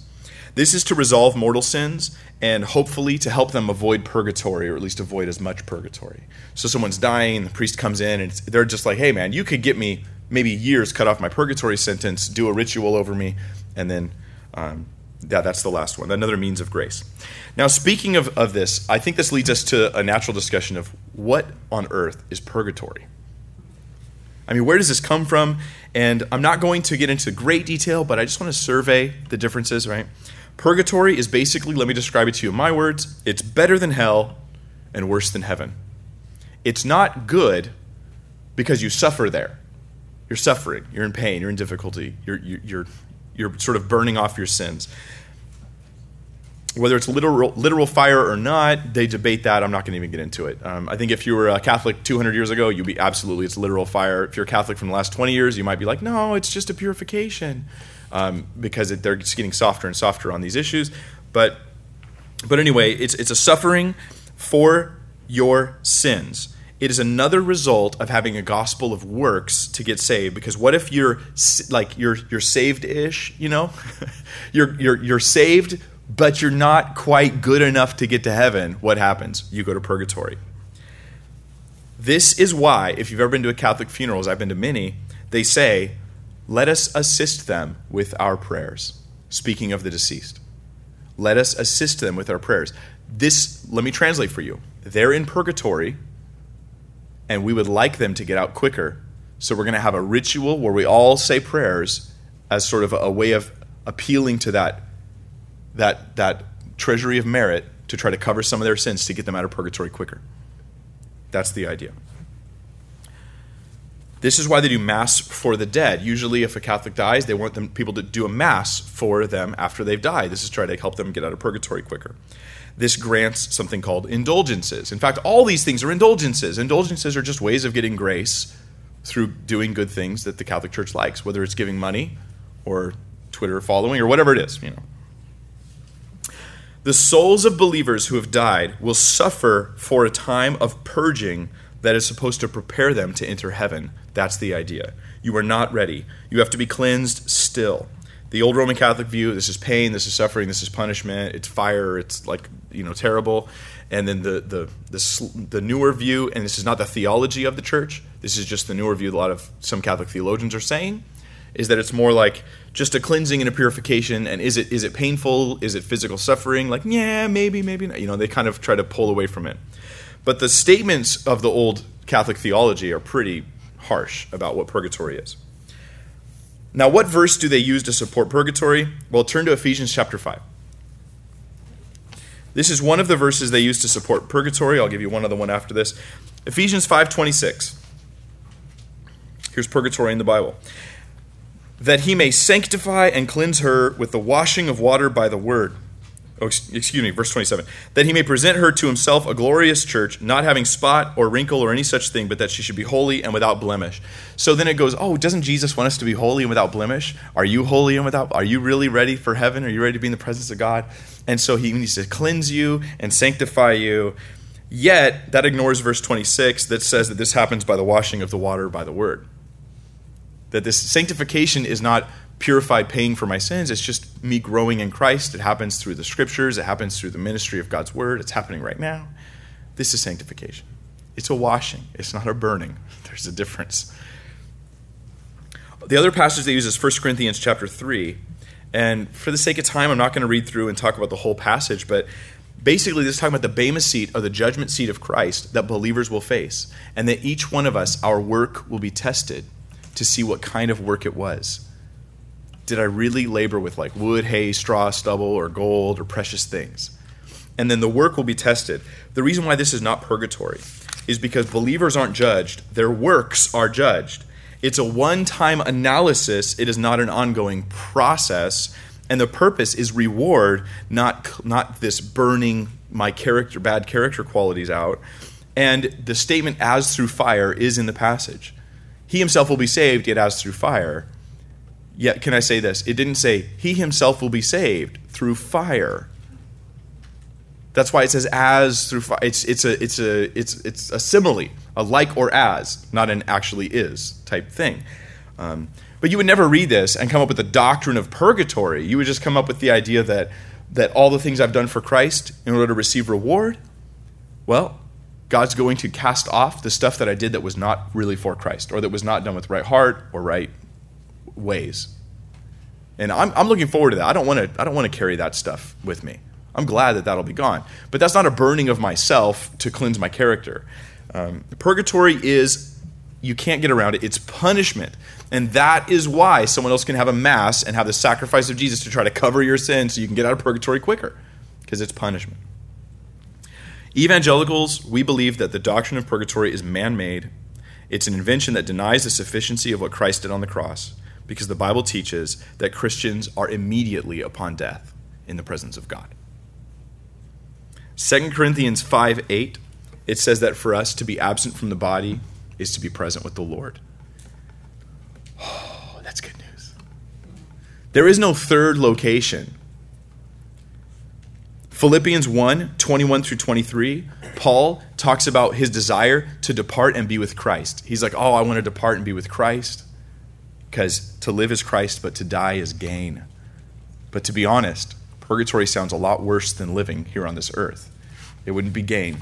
This is to resolve mortal sins and hopefully to help them avoid purgatory, or at least avoid as much purgatory. So someone's dying, the priest comes in, and they're just like, hey man, you could get me maybe years cut off my purgatory sentence, do a ritual over me, and then, um, yeah, that's the last one. Another means of grace. Now, speaking of, of this, I think this leads us to a natural discussion of what on earth is purgatory? I mean, where does this come from? And I'm not going to get into great detail, but I just want to survey the differences, right? Purgatory is basically, let me describe it to you in my words, it's better than hell and worse than heaven. It's not good because you suffer there. You're suffering, you're in pain, you're in difficulty, you're, you're, you're sort of burning off your sins. Whether it's literal, literal fire or not, they debate that. I'm not going to even get into it. Um, I think if you were a Catholic 200 years ago, you'd be absolutely, it's literal fire. If you're a Catholic from the last 20 years, you might be like, no, it's just a purification um, because it, they're just getting softer and softer on these issues. But, but anyway, it's, it's a suffering for your sins. It is another result of having a gospel of works to get saved. Because what if you're like you're you're saved-ish, you know, you're you're you're saved, but you're not quite good enough to get to heaven, what happens? You go to purgatory. This is why, if you've ever been to a Catholic funeral, as I've been to many, they say, let us assist them with our prayers. Speaking of the deceased, let us assist them with our prayers. This, let me translate for you. They're in purgatory, and we would like them to get out quicker. So we're going to have a ritual where we all say prayers as sort of a way of appealing to that that, that treasury of merit to try to cover some of their sins to get them out of purgatory quicker. That's the idea. This is why they do mass for the dead. Usually, if a Catholic dies, they want them, people to do a mass for them after they've died. This is try to help them get out of purgatory quicker. This grants something called indulgences. In fact, all these things are indulgences. Indulgences are just ways of getting grace through doing good things that the Catholic Church likes, whether it's giving money or Twitter following or whatever it is, you know. The souls of believers who have died will suffer for a time of purging that is supposed to prepare them to enter heaven. That's the idea. You are not ready. You have to be cleansed still. The old Roman Catholic view this is pain, this is suffering, this is punishment, it's fire, it's like, you know, terrible. And then the, the, the, the newer view, and this is not the theology of the church, this is just the newer view a lot of some Catholic theologians are saying, is that it's more like just a cleansing and a purification and is it is it painful? Is it physical suffering? Like yeah maybe maybe not. You know they kind of try to pull away from it. But the statements of the old catholic theology are pretty harsh about what purgatory is now what verse do they use to support purgatory? Well turn to ephesians chapter 5 this is one of the verses they use to support purgatory. I'll give you one other one after this. Ephesians 5.26 here's purgatory in the bible. That he may sanctify and cleanse her with the washing of water by the word. Oh, excuse me, verse 27. That he may present her to himself a glorious church, not having spot or wrinkle or any such thing, but that she should be holy and without blemish. So then it goes, oh, doesn't Jesus want us to be holy and without blemish? Are you holy and without, are you really ready for heaven? Are you ready to be in the presence of God? And so he needs to cleanse you and sanctify you. Yet, that ignores verse 26 that says that this happens by the washing of the water by the word. That this sanctification is not purified paying for my sins. It's just me growing in Christ. It happens through the scriptures, it happens through the ministry of God's word. It's happening right now. This is sanctification. It's a washing, it's not a burning. There's a difference. The other passage they use is 1 Corinthians chapter 3. And for the sake of time, I'm not going to read through and talk about the whole passage, but basically this is talking about the bema seat or the judgment seat of Christ that believers will face. And that each one of us, our work will be tested to see what kind of work it was. Did I really labor with like wood, hay, straw, stubble, or gold, or precious things? And then the work will be tested. The reason why this is not purgatory is because believers aren't judged, their works are judged. It's a one time analysis, it is not an ongoing process. And the purpose is reward, not, not this burning my character, bad character qualities out. And the statement as through fire is in the passage. He himself will be saved, yet as through fire. Yet, can I say this? It didn't say, He himself will be saved through fire. That's why it says as through fire. It's, it's, a, it's, a, it's, it's a simile, a like or as, not an actually is type thing. Um, but you would never read this and come up with the doctrine of purgatory. You would just come up with the idea that, that all the things I've done for Christ in order to receive reward, well, God's going to cast off the stuff that I did that was not really for Christ or that was not done with right heart or right ways. And I'm, I'm looking forward to that. I don't want to I don't want to carry that stuff with me. I'm glad that that'll be gone. But that's not a burning of myself to cleanse my character. Um, purgatory is you can't get around it. It's punishment. And that is why someone else can have a mass and have the sacrifice of Jesus to try to cover your sin so you can get out of purgatory quicker, because it's punishment. Evangelicals, we believe that the doctrine of purgatory is man made. It's an invention that denies the sufficiency of what Christ did on the cross, because the Bible teaches that Christians are immediately upon death in the presence of God. 2 Corinthians 5 8, it says that for us to be absent from the body is to be present with the Lord. Oh, that's good news. There is no third location. Philippians 1 21 through 23, Paul talks about his desire to depart and be with Christ. He's like, Oh, I want to depart and be with Christ because to live is Christ, but to die is gain. But to be honest, purgatory sounds a lot worse than living here on this earth. It wouldn't be gain.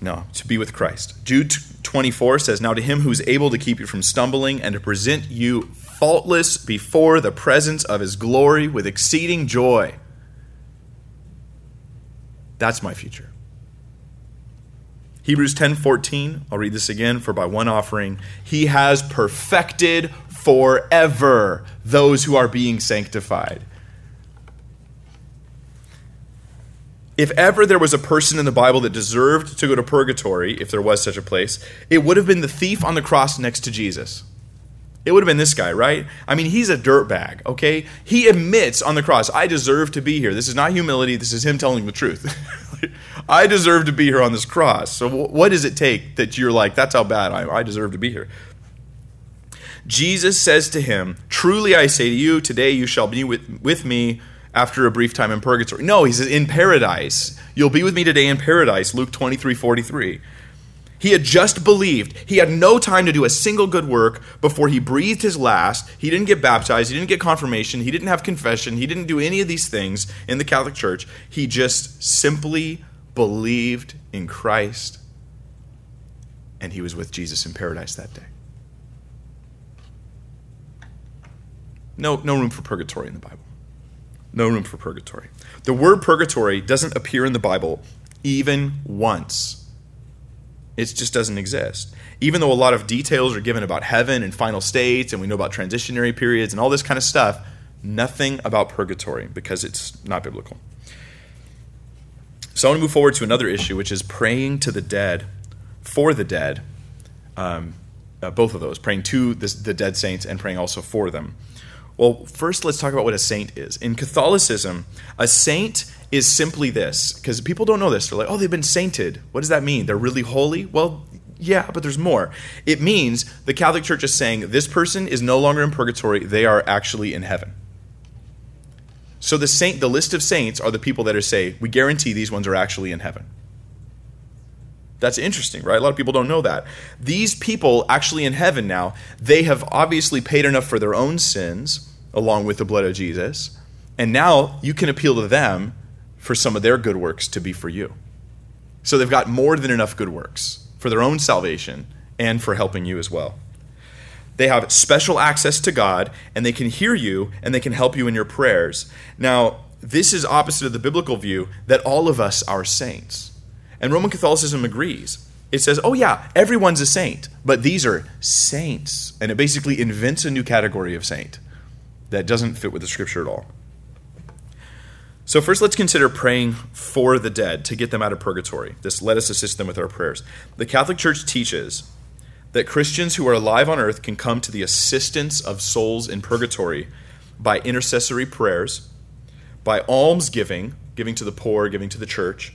No, to be with Christ. Jude 24 says, Now to him who is able to keep you from stumbling and to present you faultless before the presence of his glory with exceeding joy. That's my future. Hebrews 10:14, I'll read this again, for by one offering he has perfected forever those who are being sanctified. if ever there was a person in the Bible that deserved to go to purgatory, if there was such a place, it would have been the thief on the cross next to Jesus. It would have been this guy, right? I mean, he's a dirtbag, okay? He admits on the cross, I deserve to be here. This is not humility, this is him telling the truth. I deserve to be here on this cross. So, what does it take that you're like, that's how bad I, am? I deserve to be here? Jesus says to him, Truly I say to you, today you shall be with, with me after a brief time in purgatory. No, he says, in paradise. You'll be with me today in paradise, Luke 23 43. He had just believed. He had no time to do a single good work before he breathed his last. He didn't get baptized. He didn't get confirmation. He didn't have confession. He didn't do any of these things in the Catholic Church. He just simply believed in Christ. And he was with Jesus in paradise that day. No, no room for purgatory in the Bible no room for purgatory. The word purgatory doesn't appear in the Bible even once. It just doesn't exist. Even though a lot of details are given about heaven and final states, and we know about transitionary periods and all this kind of stuff, nothing about purgatory because it's not biblical. So I want to move forward to another issue, which is praying to the dead, for the dead. Um, uh, both of those, praying to the, the dead saints and praying also for them. Well, first, let's talk about what a saint is. In Catholicism, a saint is simply this, because people don't know this. They're like, oh, they've been sainted. What does that mean? They're really holy? Well, yeah, but there's more. It means the Catholic Church is saying this person is no longer in purgatory, they are actually in heaven. So the saint, the list of saints are the people that are say, we guarantee these ones are actually in heaven. That's interesting, right? A lot of people don't know that. These people actually in heaven now, they have obviously paid enough for their own sins along with the blood of Jesus. And now you can appeal to them for some of their good works to be for you. So they've got more than enough good works for their own salvation and for helping you as well. They have special access to God and they can hear you and they can help you in your prayers. Now, this is opposite of the biblical view that all of us are saints. And Roman Catholicism agrees. It says, oh, yeah, everyone's a saint, but these are saints. And it basically invents a new category of saint that doesn't fit with the scripture at all. So, first, let's consider praying for the dead to get them out of purgatory. This let us assist them with our prayers. The Catholic Church teaches that Christians who are alive on earth can come to the assistance of souls in purgatory by intercessory prayers, by almsgiving, giving to the poor, giving to the church,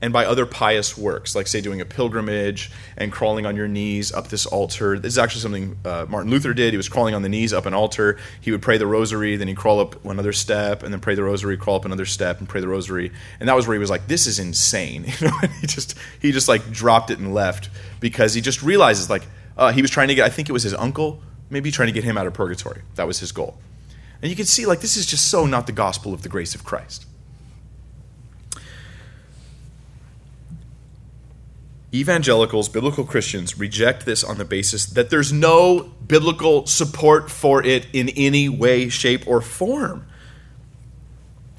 and by other pious works, like, say, doing a pilgrimage and crawling on your knees up this altar. This is actually something uh, Martin Luther did. He was crawling on the knees up an altar. He would pray the rosary, then he'd crawl up another step, and then pray the rosary, crawl up another step, and pray the rosary. And that was where he was like, "This is insane." You know, he just he just like dropped it and left because he just realizes like uh, he was trying to get. I think it was his uncle, maybe trying to get him out of purgatory. That was his goal. And you can see like this is just so not the gospel of the grace of Christ. Evangelicals, biblical Christians, reject this on the basis that there's no biblical support for it in any way, shape, or form.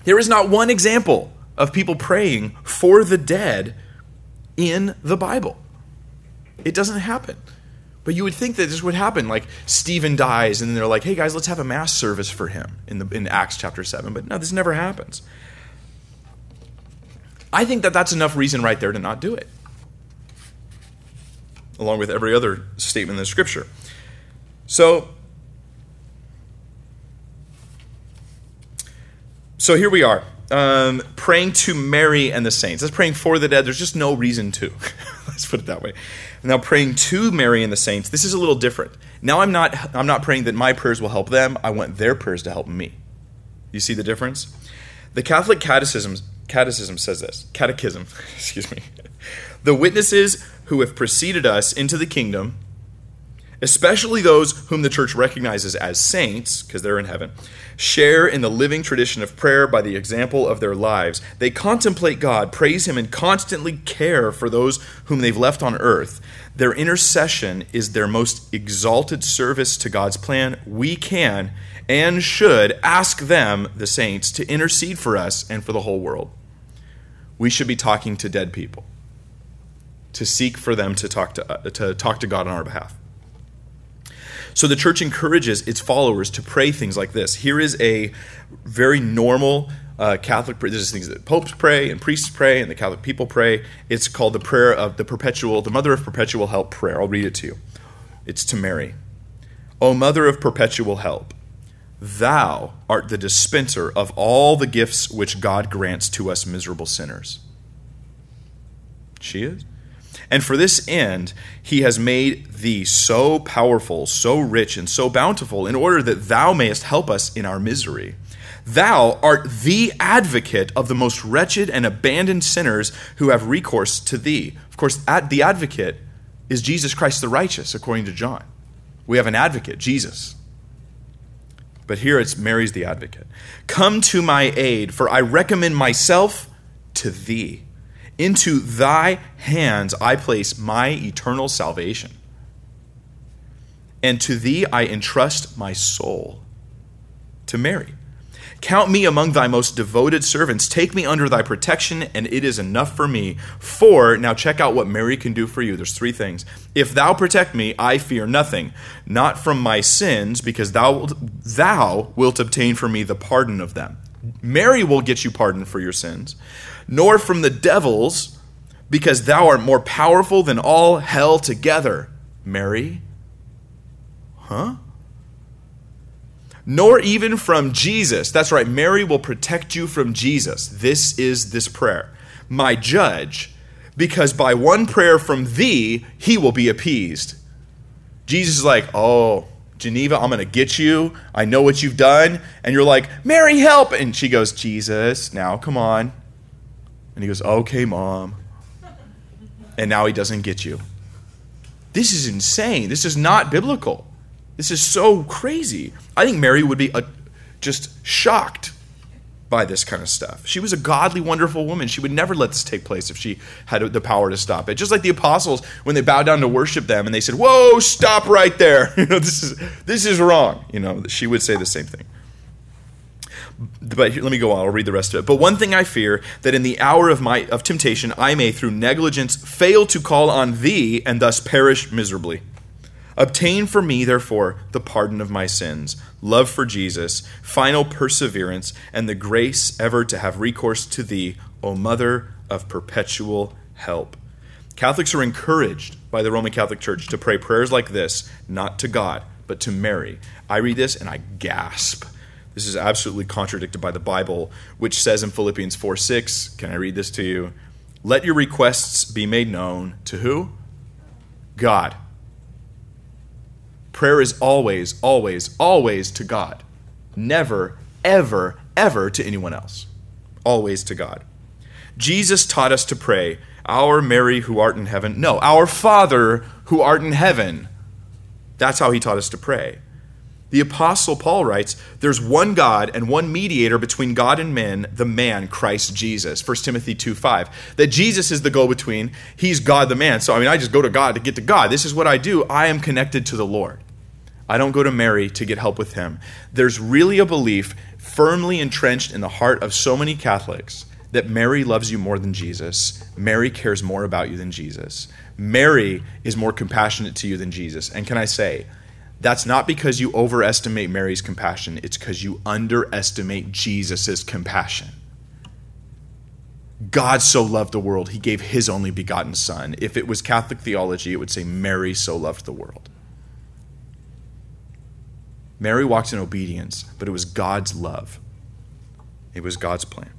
There is not one example of people praying for the dead in the Bible. It doesn't happen. But you would think that this would happen. Like Stephen dies, and they're like, "Hey guys, let's have a mass service for him in the in Acts chapter seven. But no, this never happens. I think that that's enough reason right there to not do it, along with every other statement in the Scripture. So, so here we are, um, praying to Mary and the saints. That's praying for the dead. There's just no reason to. Let's put it that way. Now praying to Mary and the saints, this is a little different. Now I'm not I'm not praying that my prayers will help them. I want their prayers to help me. You see the difference? The Catholic Catechism Catechism says this. Catechism, excuse me. The witnesses who have preceded us into the kingdom, especially those whom the church recognizes as saints, because they're in heaven, share in the living tradition of prayer by the example of their lives. They contemplate God, praise Him, and constantly care for those whom they've left on earth. Their intercession is their most exalted service to God's plan. We can and should ask them, the saints, to intercede for us and for the whole world. We should be talking to dead people, to seek for them to talk to, uh, to, talk to God on our behalf. So the church encourages its followers to pray things like this. Here is a very normal uh, Catholic prayer. There's things that popes pray and priests pray and the Catholic people pray. It's called the prayer of the perpetual, the Mother of Perpetual Help prayer. I'll read it to you. It's to Mary. O Mother of Perpetual Help, Thou art the dispenser of all the gifts which God grants to us miserable sinners. She is. And for this end, he has made thee so powerful, so rich, and so bountiful, in order that thou mayest help us in our misery. Thou art the advocate of the most wretched and abandoned sinners who have recourse to thee. Of course, the advocate is Jesus Christ the righteous, according to John. We have an advocate, Jesus. But here it's Mary's the advocate. Come to my aid, for I recommend myself to thee. Into thy hands I place my eternal salvation. And to thee I entrust my soul. To Mary. Count me among thy most devoted servants. Take me under thy protection, and it is enough for me. For, now check out what Mary can do for you. There's three things. If thou protect me, I fear nothing, not from my sins, because thou, thou wilt obtain for me the pardon of them. Mary will get you pardon for your sins, nor from the devils, because thou art more powerful than all hell together. Mary? Huh? nor even from Jesus. That's right, Mary will protect you from Jesus. This is this prayer. My judge, because by one prayer from thee, he will be appeased. Jesus is like, oh, Geneva, I'm going to get you. I know what you've done. And you're like, Mary, help. And she goes, Jesus, now come on. And he goes, okay, mom. And now he doesn't get you. This is insane. This is not biblical. This is so crazy. I think Mary would be a, just shocked by this kind of stuff. She was a godly, wonderful woman. She would never let this take place if she had the power to stop it. Just like the apostles when they bowed down to worship them and they said, "Whoa, stop right there! You know, this is this is wrong." You know, she would say the same thing. But here, let me go on. I'll read the rest of it. But one thing I fear that in the hour of my of temptation I may through negligence fail to call on thee and thus perish miserably. Obtain for me, therefore, the pardon of my sins, love for Jesus, final perseverance, and the grace ever to have recourse to thee, O Mother of perpetual help. Catholics are encouraged by the Roman Catholic Church to pray prayers like this, not to God, but to Mary. I read this and I gasp. This is absolutely contradicted by the Bible, which says in Philippians 4 6, can I read this to you? Let your requests be made known to who? God. Prayer is always, always, always to God. Never, ever, ever to anyone else. Always to God. Jesus taught us to pray, Our Mary who art in heaven. No, Our Father who art in heaven. That's how he taught us to pray. The Apostle Paul writes, There's one God and one mediator between God and men, the man, Christ Jesus. 1 Timothy 2 5. That Jesus is the go between. He's God the man. So, I mean, I just go to God to get to God. This is what I do. I am connected to the Lord. I don't go to Mary to get help with him. There's really a belief firmly entrenched in the heart of so many Catholics that Mary loves you more than Jesus. Mary cares more about you than Jesus. Mary is more compassionate to you than Jesus. And can I say, that's not because you overestimate Mary's compassion, it's because you underestimate Jesus' compassion. God so loved the world, he gave his only begotten Son. If it was Catholic theology, it would say Mary so loved the world. Mary walked in obedience, but it was God's love, it was God's plan.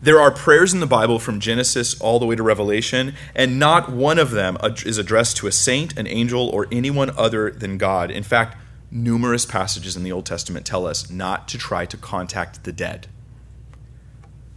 There are prayers in the Bible from Genesis all the way to Revelation, and not one of them is addressed to a saint, an angel, or anyone other than God. In fact, numerous passages in the Old Testament tell us not to try to contact the dead.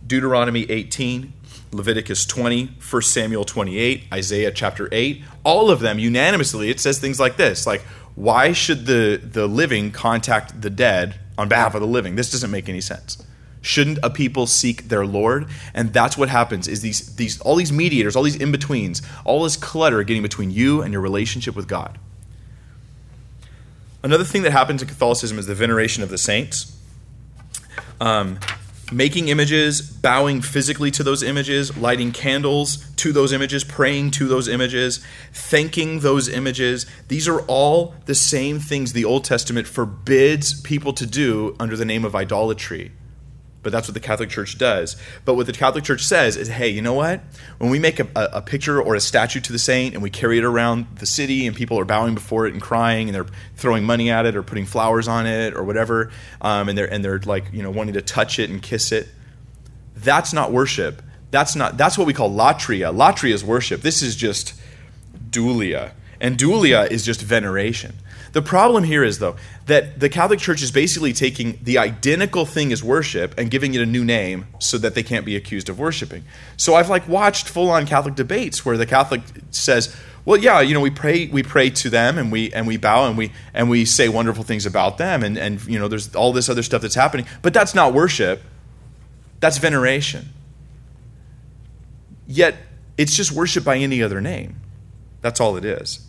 Deuteronomy 18, Leviticus 20, 1 Samuel 28, Isaiah chapter 8, all of them unanimously, it says things like this like, why should the, the living contact the dead on behalf of the living? This doesn't make any sense. Shouldn't a people seek their Lord? And that's what happens is these, these all these mediators, all these in-betweens, all this clutter getting between you and your relationship with God. Another thing that happens in Catholicism is the veneration of the saints. Um, making images, bowing physically to those images, lighting candles to those images, praying to those images, thanking those images. These are all the same things the Old Testament forbids people to do under the name of idolatry but that's what the Catholic Church does. But what the Catholic Church says is, hey, you know what? When we make a, a, picture or a statue to the saint and we carry it around the city and people are bowing before it and crying and they're throwing money at it or putting flowers on it or whatever, um, and they're and they're like you know wanting to touch it and kiss it, that's not worship. That's not. That's what we call latria. Latria is worship. This is just dulia, and dulia is just veneration. The problem here is, though, that the Catholic Church is basically taking the identical thing as worship and giving it a new name so that they can't be accused of worshiping. So I've like watched full-on Catholic debates where the Catholic says, "Well, yeah, you know, we pray we pray to them and we and we bow and we and we say wonderful things about them and and you know, there's all this other stuff that's happening, but that's not worship. That's veneration." Yet it's just worship by any other name. That's all it is.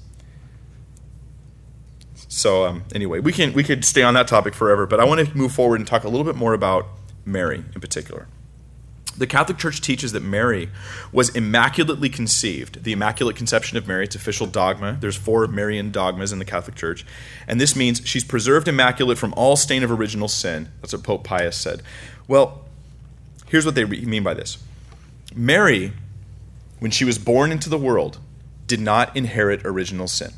So um, anyway, we can we could stay on that topic forever, but I want to move forward and talk a little bit more about Mary in particular. The Catholic Church teaches that Mary was immaculately conceived. The Immaculate Conception of Mary, it's official dogma. There's four Marian dogmas in the Catholic Church. And this means she's preserved immaculate from all stain of original sin. That's what Pope Pius said. Well, here's what they mean by this Mary, when she was born into the world, did not inherit original sin.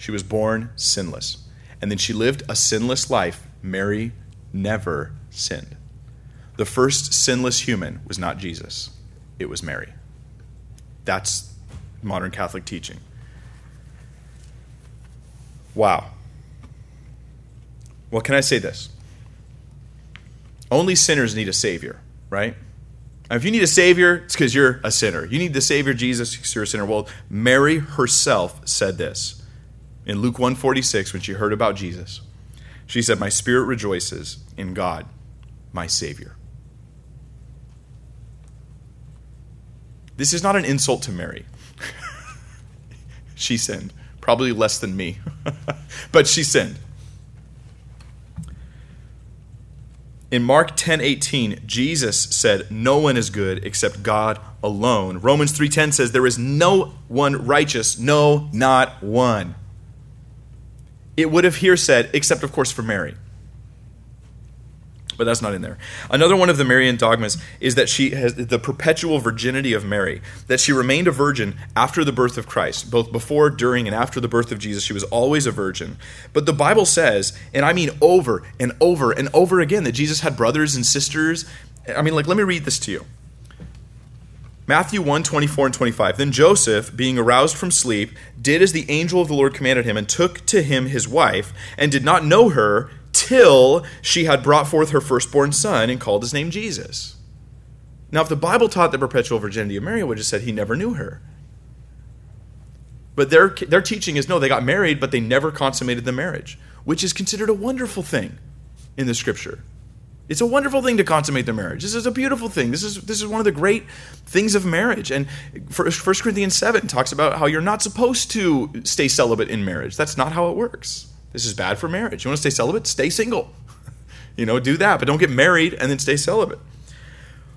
She was born sinless. And then she lived a sinless life. Mary never sinned. The first sinless human was not Jesus, it was Mary. That's modern Catholic teaching. Wow. Well, can I say this? Only sinners need a Savior, right? If you need a Savior, it's because you're a sinner. You need the Savior, Jesus, because you're a sinner. Well, Mary herself said this in Luke 146 when she heard about Jesus. She said, "My spirit rejoices in God, my savior." This is not an insult to Mary. she sinned, probably less than me. but she sinned. In Mark 10:18, Jesus said, "No one is good except God alone." Romans 3:10 says there is no one righteous, no, not one it would have here said, except of course for Mary. But that's not in there. Another one of the Marian dogmas is that she has the perpetual virginity of Mary, that she remained a virgin after the birth of Christ, both before, during, and after the birth of Jesus. She was always a virgin. But the Bible says, and I mean over and over and over again, that Jesus had brothers and sisters. I mean, like, let me read this to you. Matthew 1 24 and 25. Then Joseph, being aroused from sleep, did as the angel of the Lord commanded him, and took to him his wife, and did not know her till she had brought forth her firstborn son, and called his name Jesus. Now, if the Bible taught the perpetual virginity of Mary, it would have said he never knew her. But their, their teaching is no, they got married, but they never consummated the marriage, which is considered a wonderful thing in the scripture. It's a wonderful thing to consummate their marriage. This is a beautiful thing. This is this is one of the great things of marriage. And First Corinthians 7 talks about how you're not supposed to stay celibate in marriage. That's not how it works. This is bad for marriage. You want to stay celibate? Stay single. you know, do that, but don't get married and then stay celibate.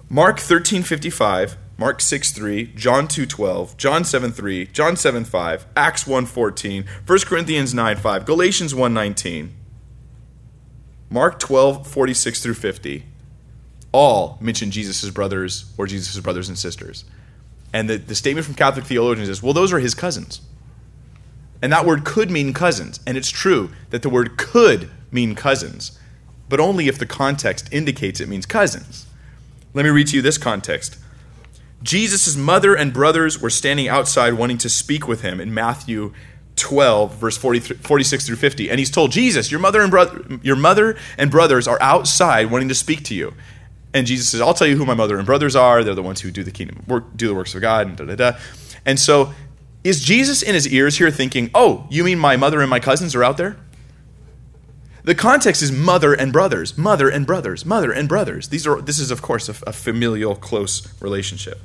Mark 13:55, Mark 6:3, John 2:12, John 7:3, John 7:5, Acts 1:14, 1 Corinthians 9:5, Galatians 1:19, Mark 12:46 through 50 all mention Jesus' brothers or Jesus' brothers and sisters. And the, the statement from Catholic theologians is, well, those are his cousins. And that word could mean cousins. And it's true that the word could mean cousins, but only if the context indicates it means cousins. Let me read to you this context. Jesus' mother and brothers were standing outside wanting to speak with him in Matthew 12 verse 46 through 50 and he's told jesus your mother and brother your mother and brothers are outside wanting to speak to you. And jesus says i'll tell you who my mother and brothers are. They're the ones who do the kingdom work do the works of god and da da da. And so is jesus in his ears here thinking oh you mean my mother and my cousins are out there? The context is mother and brothers, mother and brothers, mother and brothers. These are this is of course a, a familial close relationship.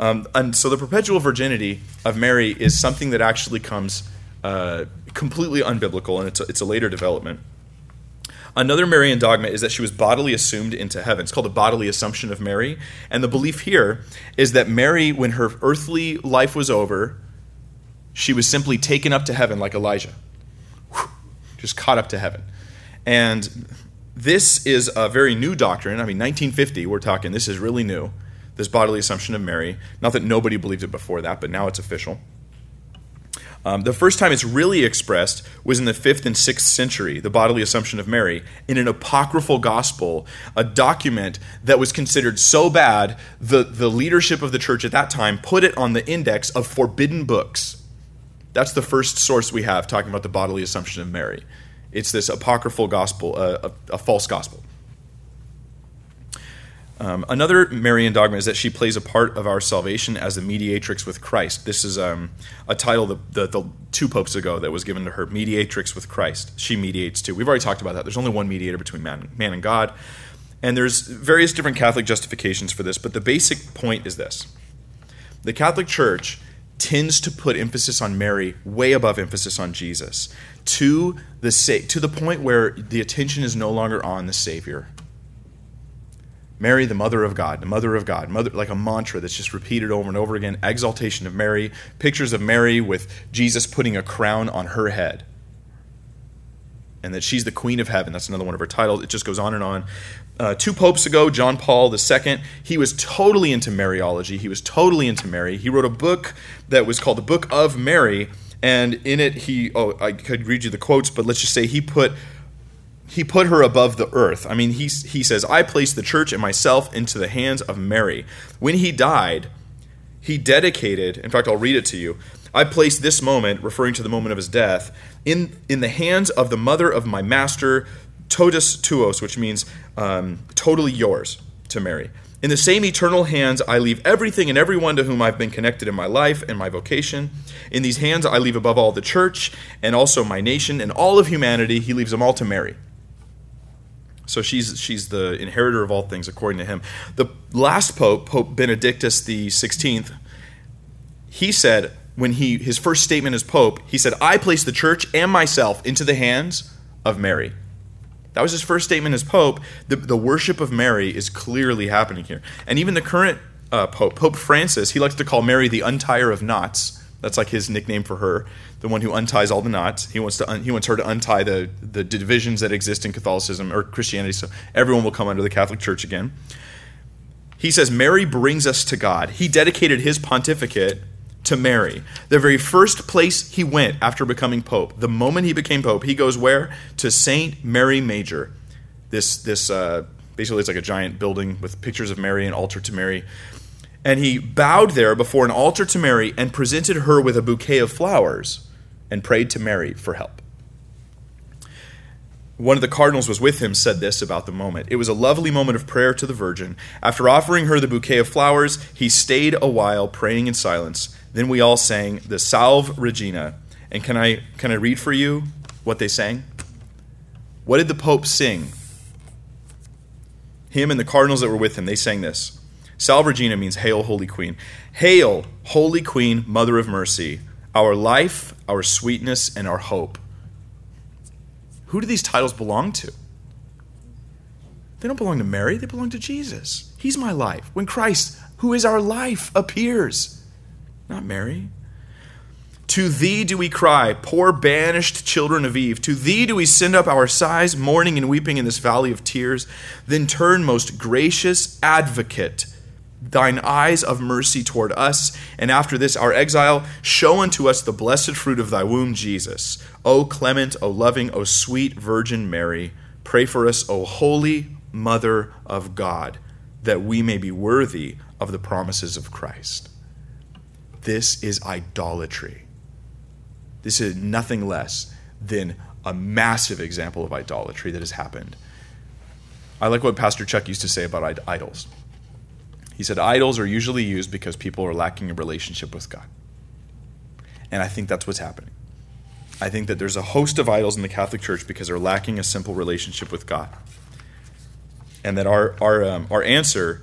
Um, and so the perpetual virginity of Mary is something that actually comes uh, completely unbiblical, and it's a, it's a later development. Another Marian dogma is that she was bodily assumed into heaven. It's called the bodily assumption of Mary. And the belief here is that Mary, when her earthly life was over, she was simply taken up to heaven like Elijah, just caught up to heaven. And this is a very new doctrine. I mean, 1950, we're talking, this is really new, this bodily assumption of Mary. Not that nobody believed it before that, but now it's official. Um, the first time it's really expressed was in the 5th and 6th century, the bodily assumption of Mary, in an apocryphal gospel, a document that was considered so bad, the, the leadership of the church at that time put it on the index of forbidden books. That's the first source we have talking about the bodily assumption of Mary. It's this apocryphal gospel, uh, a, a, false gospel. Um, another Marian dogma is that she plays a part of our salvation as the mediatrix with Christ. This is um, a title that the, the, two popes ago that was given to her, mediatrix with Christ. She mediates too. We've already talked about that. There's only one mediator between man, man and God. And there's various different Catholic justifications for this, but the basic point is this. The Catholic Church tends to put emphasis on Mary way above emphasis on Jesus to the to the point where the attention is no longer on the Savior. Mary, the mother of God, the mother of God, mother like a mantra that's just repeated over and over again. Exaltation of Mary, pictures of Mary with Jesus putting a crown on her head. And that she's the queen of heaven. That's another one of her titles. It just goes on and on. Uh, two popes ago, John Paul II, he was totally into Mariology. He was totally into Mary. He wrote a book that was called the Book of Mary, and in it he oh I could read you the quotes, but let's just say he put he put her above the earth. I mean, he he says, "I place the church and myself into the hands of Mary." When he died, he dedicated. In fact, I'll read it to you. I place this moment, referring to the moment of his death, in in the hands of the mother of my master, totus tuus, which means um, totally yours, to Mary. In the same eternal hands, I leave everything and everyone to whom I've been connected in my life and my vocation. In these hands, I leave above all the church and also my nation and all of humanity. He leaves them all to Mary. So she's, she's the inheritor of all things, according to him. The last pope, Pope Benedictus the 16th, he said, when he his first statement as pope, he said, I place the church and myself into the hands of Mary. That was his first statement as Pope. The, the worship of Mary is clearly happening here. And even the current uh, Pope, Pope Francis, he likes to call Mary the untier of knots. That's like his nickname for her, the one who unties all the knots. He wants to un- he wants her to untie the the divisions that exist in Catholicism or Christianity, so everyone will come under the Catholic Church again. He says Mary brings us to God. He dedicated his pontificate to Mary. The very first place he went after becoming pope, the moment he became pope, he goes where? To Saint Mary Major. This this uh, basically it's like a giant building with pictures of Mary and altar to Mary. And he bowed there before an altar to Mary and presented her with a bouquet of flowers and prayed to Mary for help. One of the cardinals was with him said this about the moment. It was a lovely moment of prayer to the Virgin. After offering her the bouquet of flowers, he stayed a while praying in silence then we all sang the Salve Regina. And can I can I read for you what they sang? What did the Pope sing? Him and the cardinals that were with him, they sang this. Salve Regina means Hail, Holy Queen. Hail, Holy Queen, Mother of Mercy, our life, our sweetness, and our hope. Who do these titles belong to? They don't belong to Mary, they belong to Jesus. He's my life. When Christ, who is our life, appears, not Mary. To thee do we cry, poor banished children of Eve. To thee do we send up our sighs, mourning and weeping in this valley of tears. Then turn, most gracious advocate, thine eyes of mercy toward us, and after this our exile, show unto us the blessed fruit of thy womb, Jesus. O clement, O loving, O sweet Virgin Mary, pray for us, O holy Mother of God, that we may be worthy of the promises of Christ. This is idolatry. This is nothing less than a massive example of idolatry that has happened. I like what Pastor Chuck used to say about idols. He said, Idols are usually used because people are lacking a relationship with God. And I think that's what's happening. I think that there's a host of idols in the Catholic Church because they're lacking a simple relationship with God and that our our um, our answer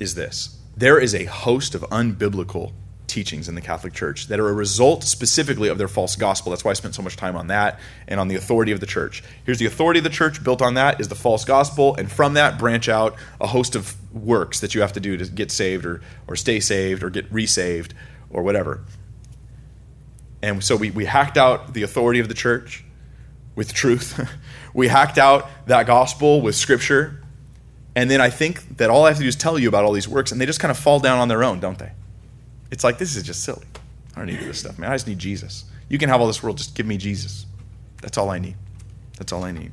is this: there is a host of unbiblical teachings in the Catholic Church that are a result specifically of their false gospel. That's why I spent so much time on that and on the authority of the church. Here's the authority of the church built on that is the false gospel, and from that branch out a host of works that you have to do to get saved or or stay saved or get resaved or whatever. And so we, we hacked out the authority of the church with truth. we hacked out that gospel with scripture. And then I think that all I have to do is tell you about all these works, and they just kind of fall down on their own, don't they? It's like, this is just silly. I don't need this stuff, man. I just need Jesus. You can have all this world, just give me Jesus. That's all I need. That's all I need.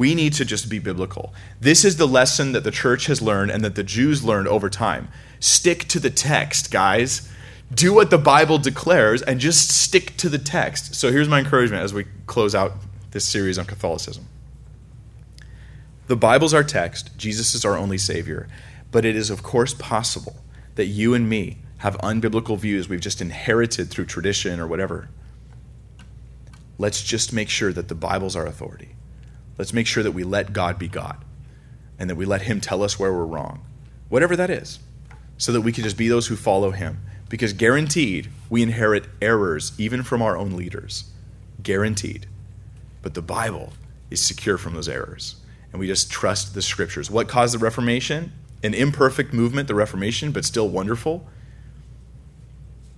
We need to just be biblical. This is the lesson that the church has learned and that the Jews learned over time. Stick to the text, guys. Do what the Bible declares and just stick to the text. So here's my encouragement as we close out this series on Catholicism. The Bible's our text, Jesus is our only Savior, but it is, of course, possible that you and me have unbiblical views we've just inherited through tradition or whatever. Let's just make sure that the Bible's our authority. Let's make sure that we let God be God and that we let Him tell us where we're wrong, whatever that is, so that we can just be those who follow Him. Because guaranteed, we inherit errors even from our own leaders. Guaranteed. But the Bible is secure from those errors. And we just trust the scriptures. What caused the Reformation? An imperfect movement, the Reformation, but still wonderful.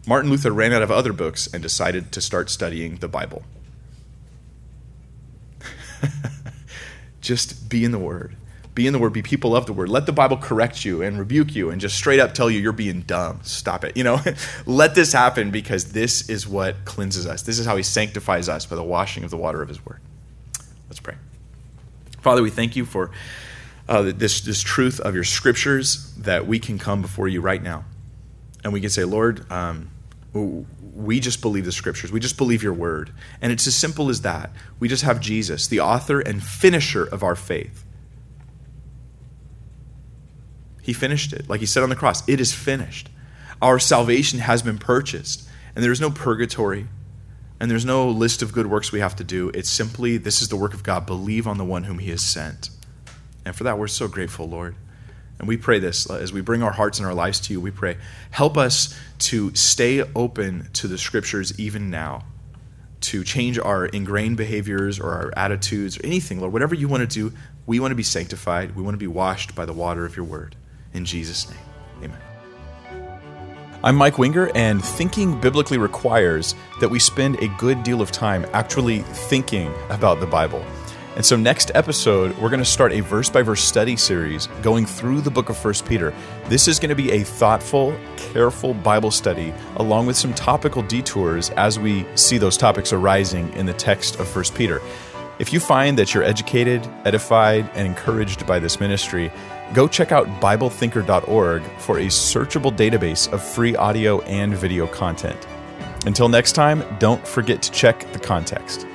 Martin Luther ran out of other books and decided to start studying the Bible. just be in the Word. Be in the Word. Be people of the Word. Let the Bible correct you and rebuke you and just straight up tell you you're being dumb. Stop it. You know, let this happen because this is what cleanses us. This is how He sanctifies us by the washing of the water of His Word. Let's pray. Father, we thank you for uh, this, this truth of your scriptures that we can come before you right now. And we can say, Lord, um, we just believe the scriptures. We just believe your word. And it's as simple as that. We just have Jesus, the author and finisher of our faith. He finished it. Like he said on the cross, it is finished. Our salvation has been purchased, and there is no purgatory, and there's no list of good works we have to do. It's simply, this is the work of God. Believe on the one whom he has sent. And for that, we're so grateful, Lord. And we pray this as we bring our hearts and our lives to you. We pray, help us to stay open to the scriptures even now, to change our ingrained behaviors or our attitudes or anything, Lord. Whatever you want to do, we want to be sanctified. We want to be washed by the water of your word. In Jesus' name, amen. I'm Mike Winger, and thinking biblically requires that we spend a good deal of time actually thinking about the Bible. And so, next episode, we're going to start a verse by verse study series going through the book of 1 Peter. This is going to be a thoughtful, careful Bible study, along with some topical detours as we see those topics arising in the text of 1 Peter. If you find that you're educated, edified, and encouraged by this ministry, go check out BibleThinker.org for a searchable database of free audio and video content. Until next time, don't forget to check the context.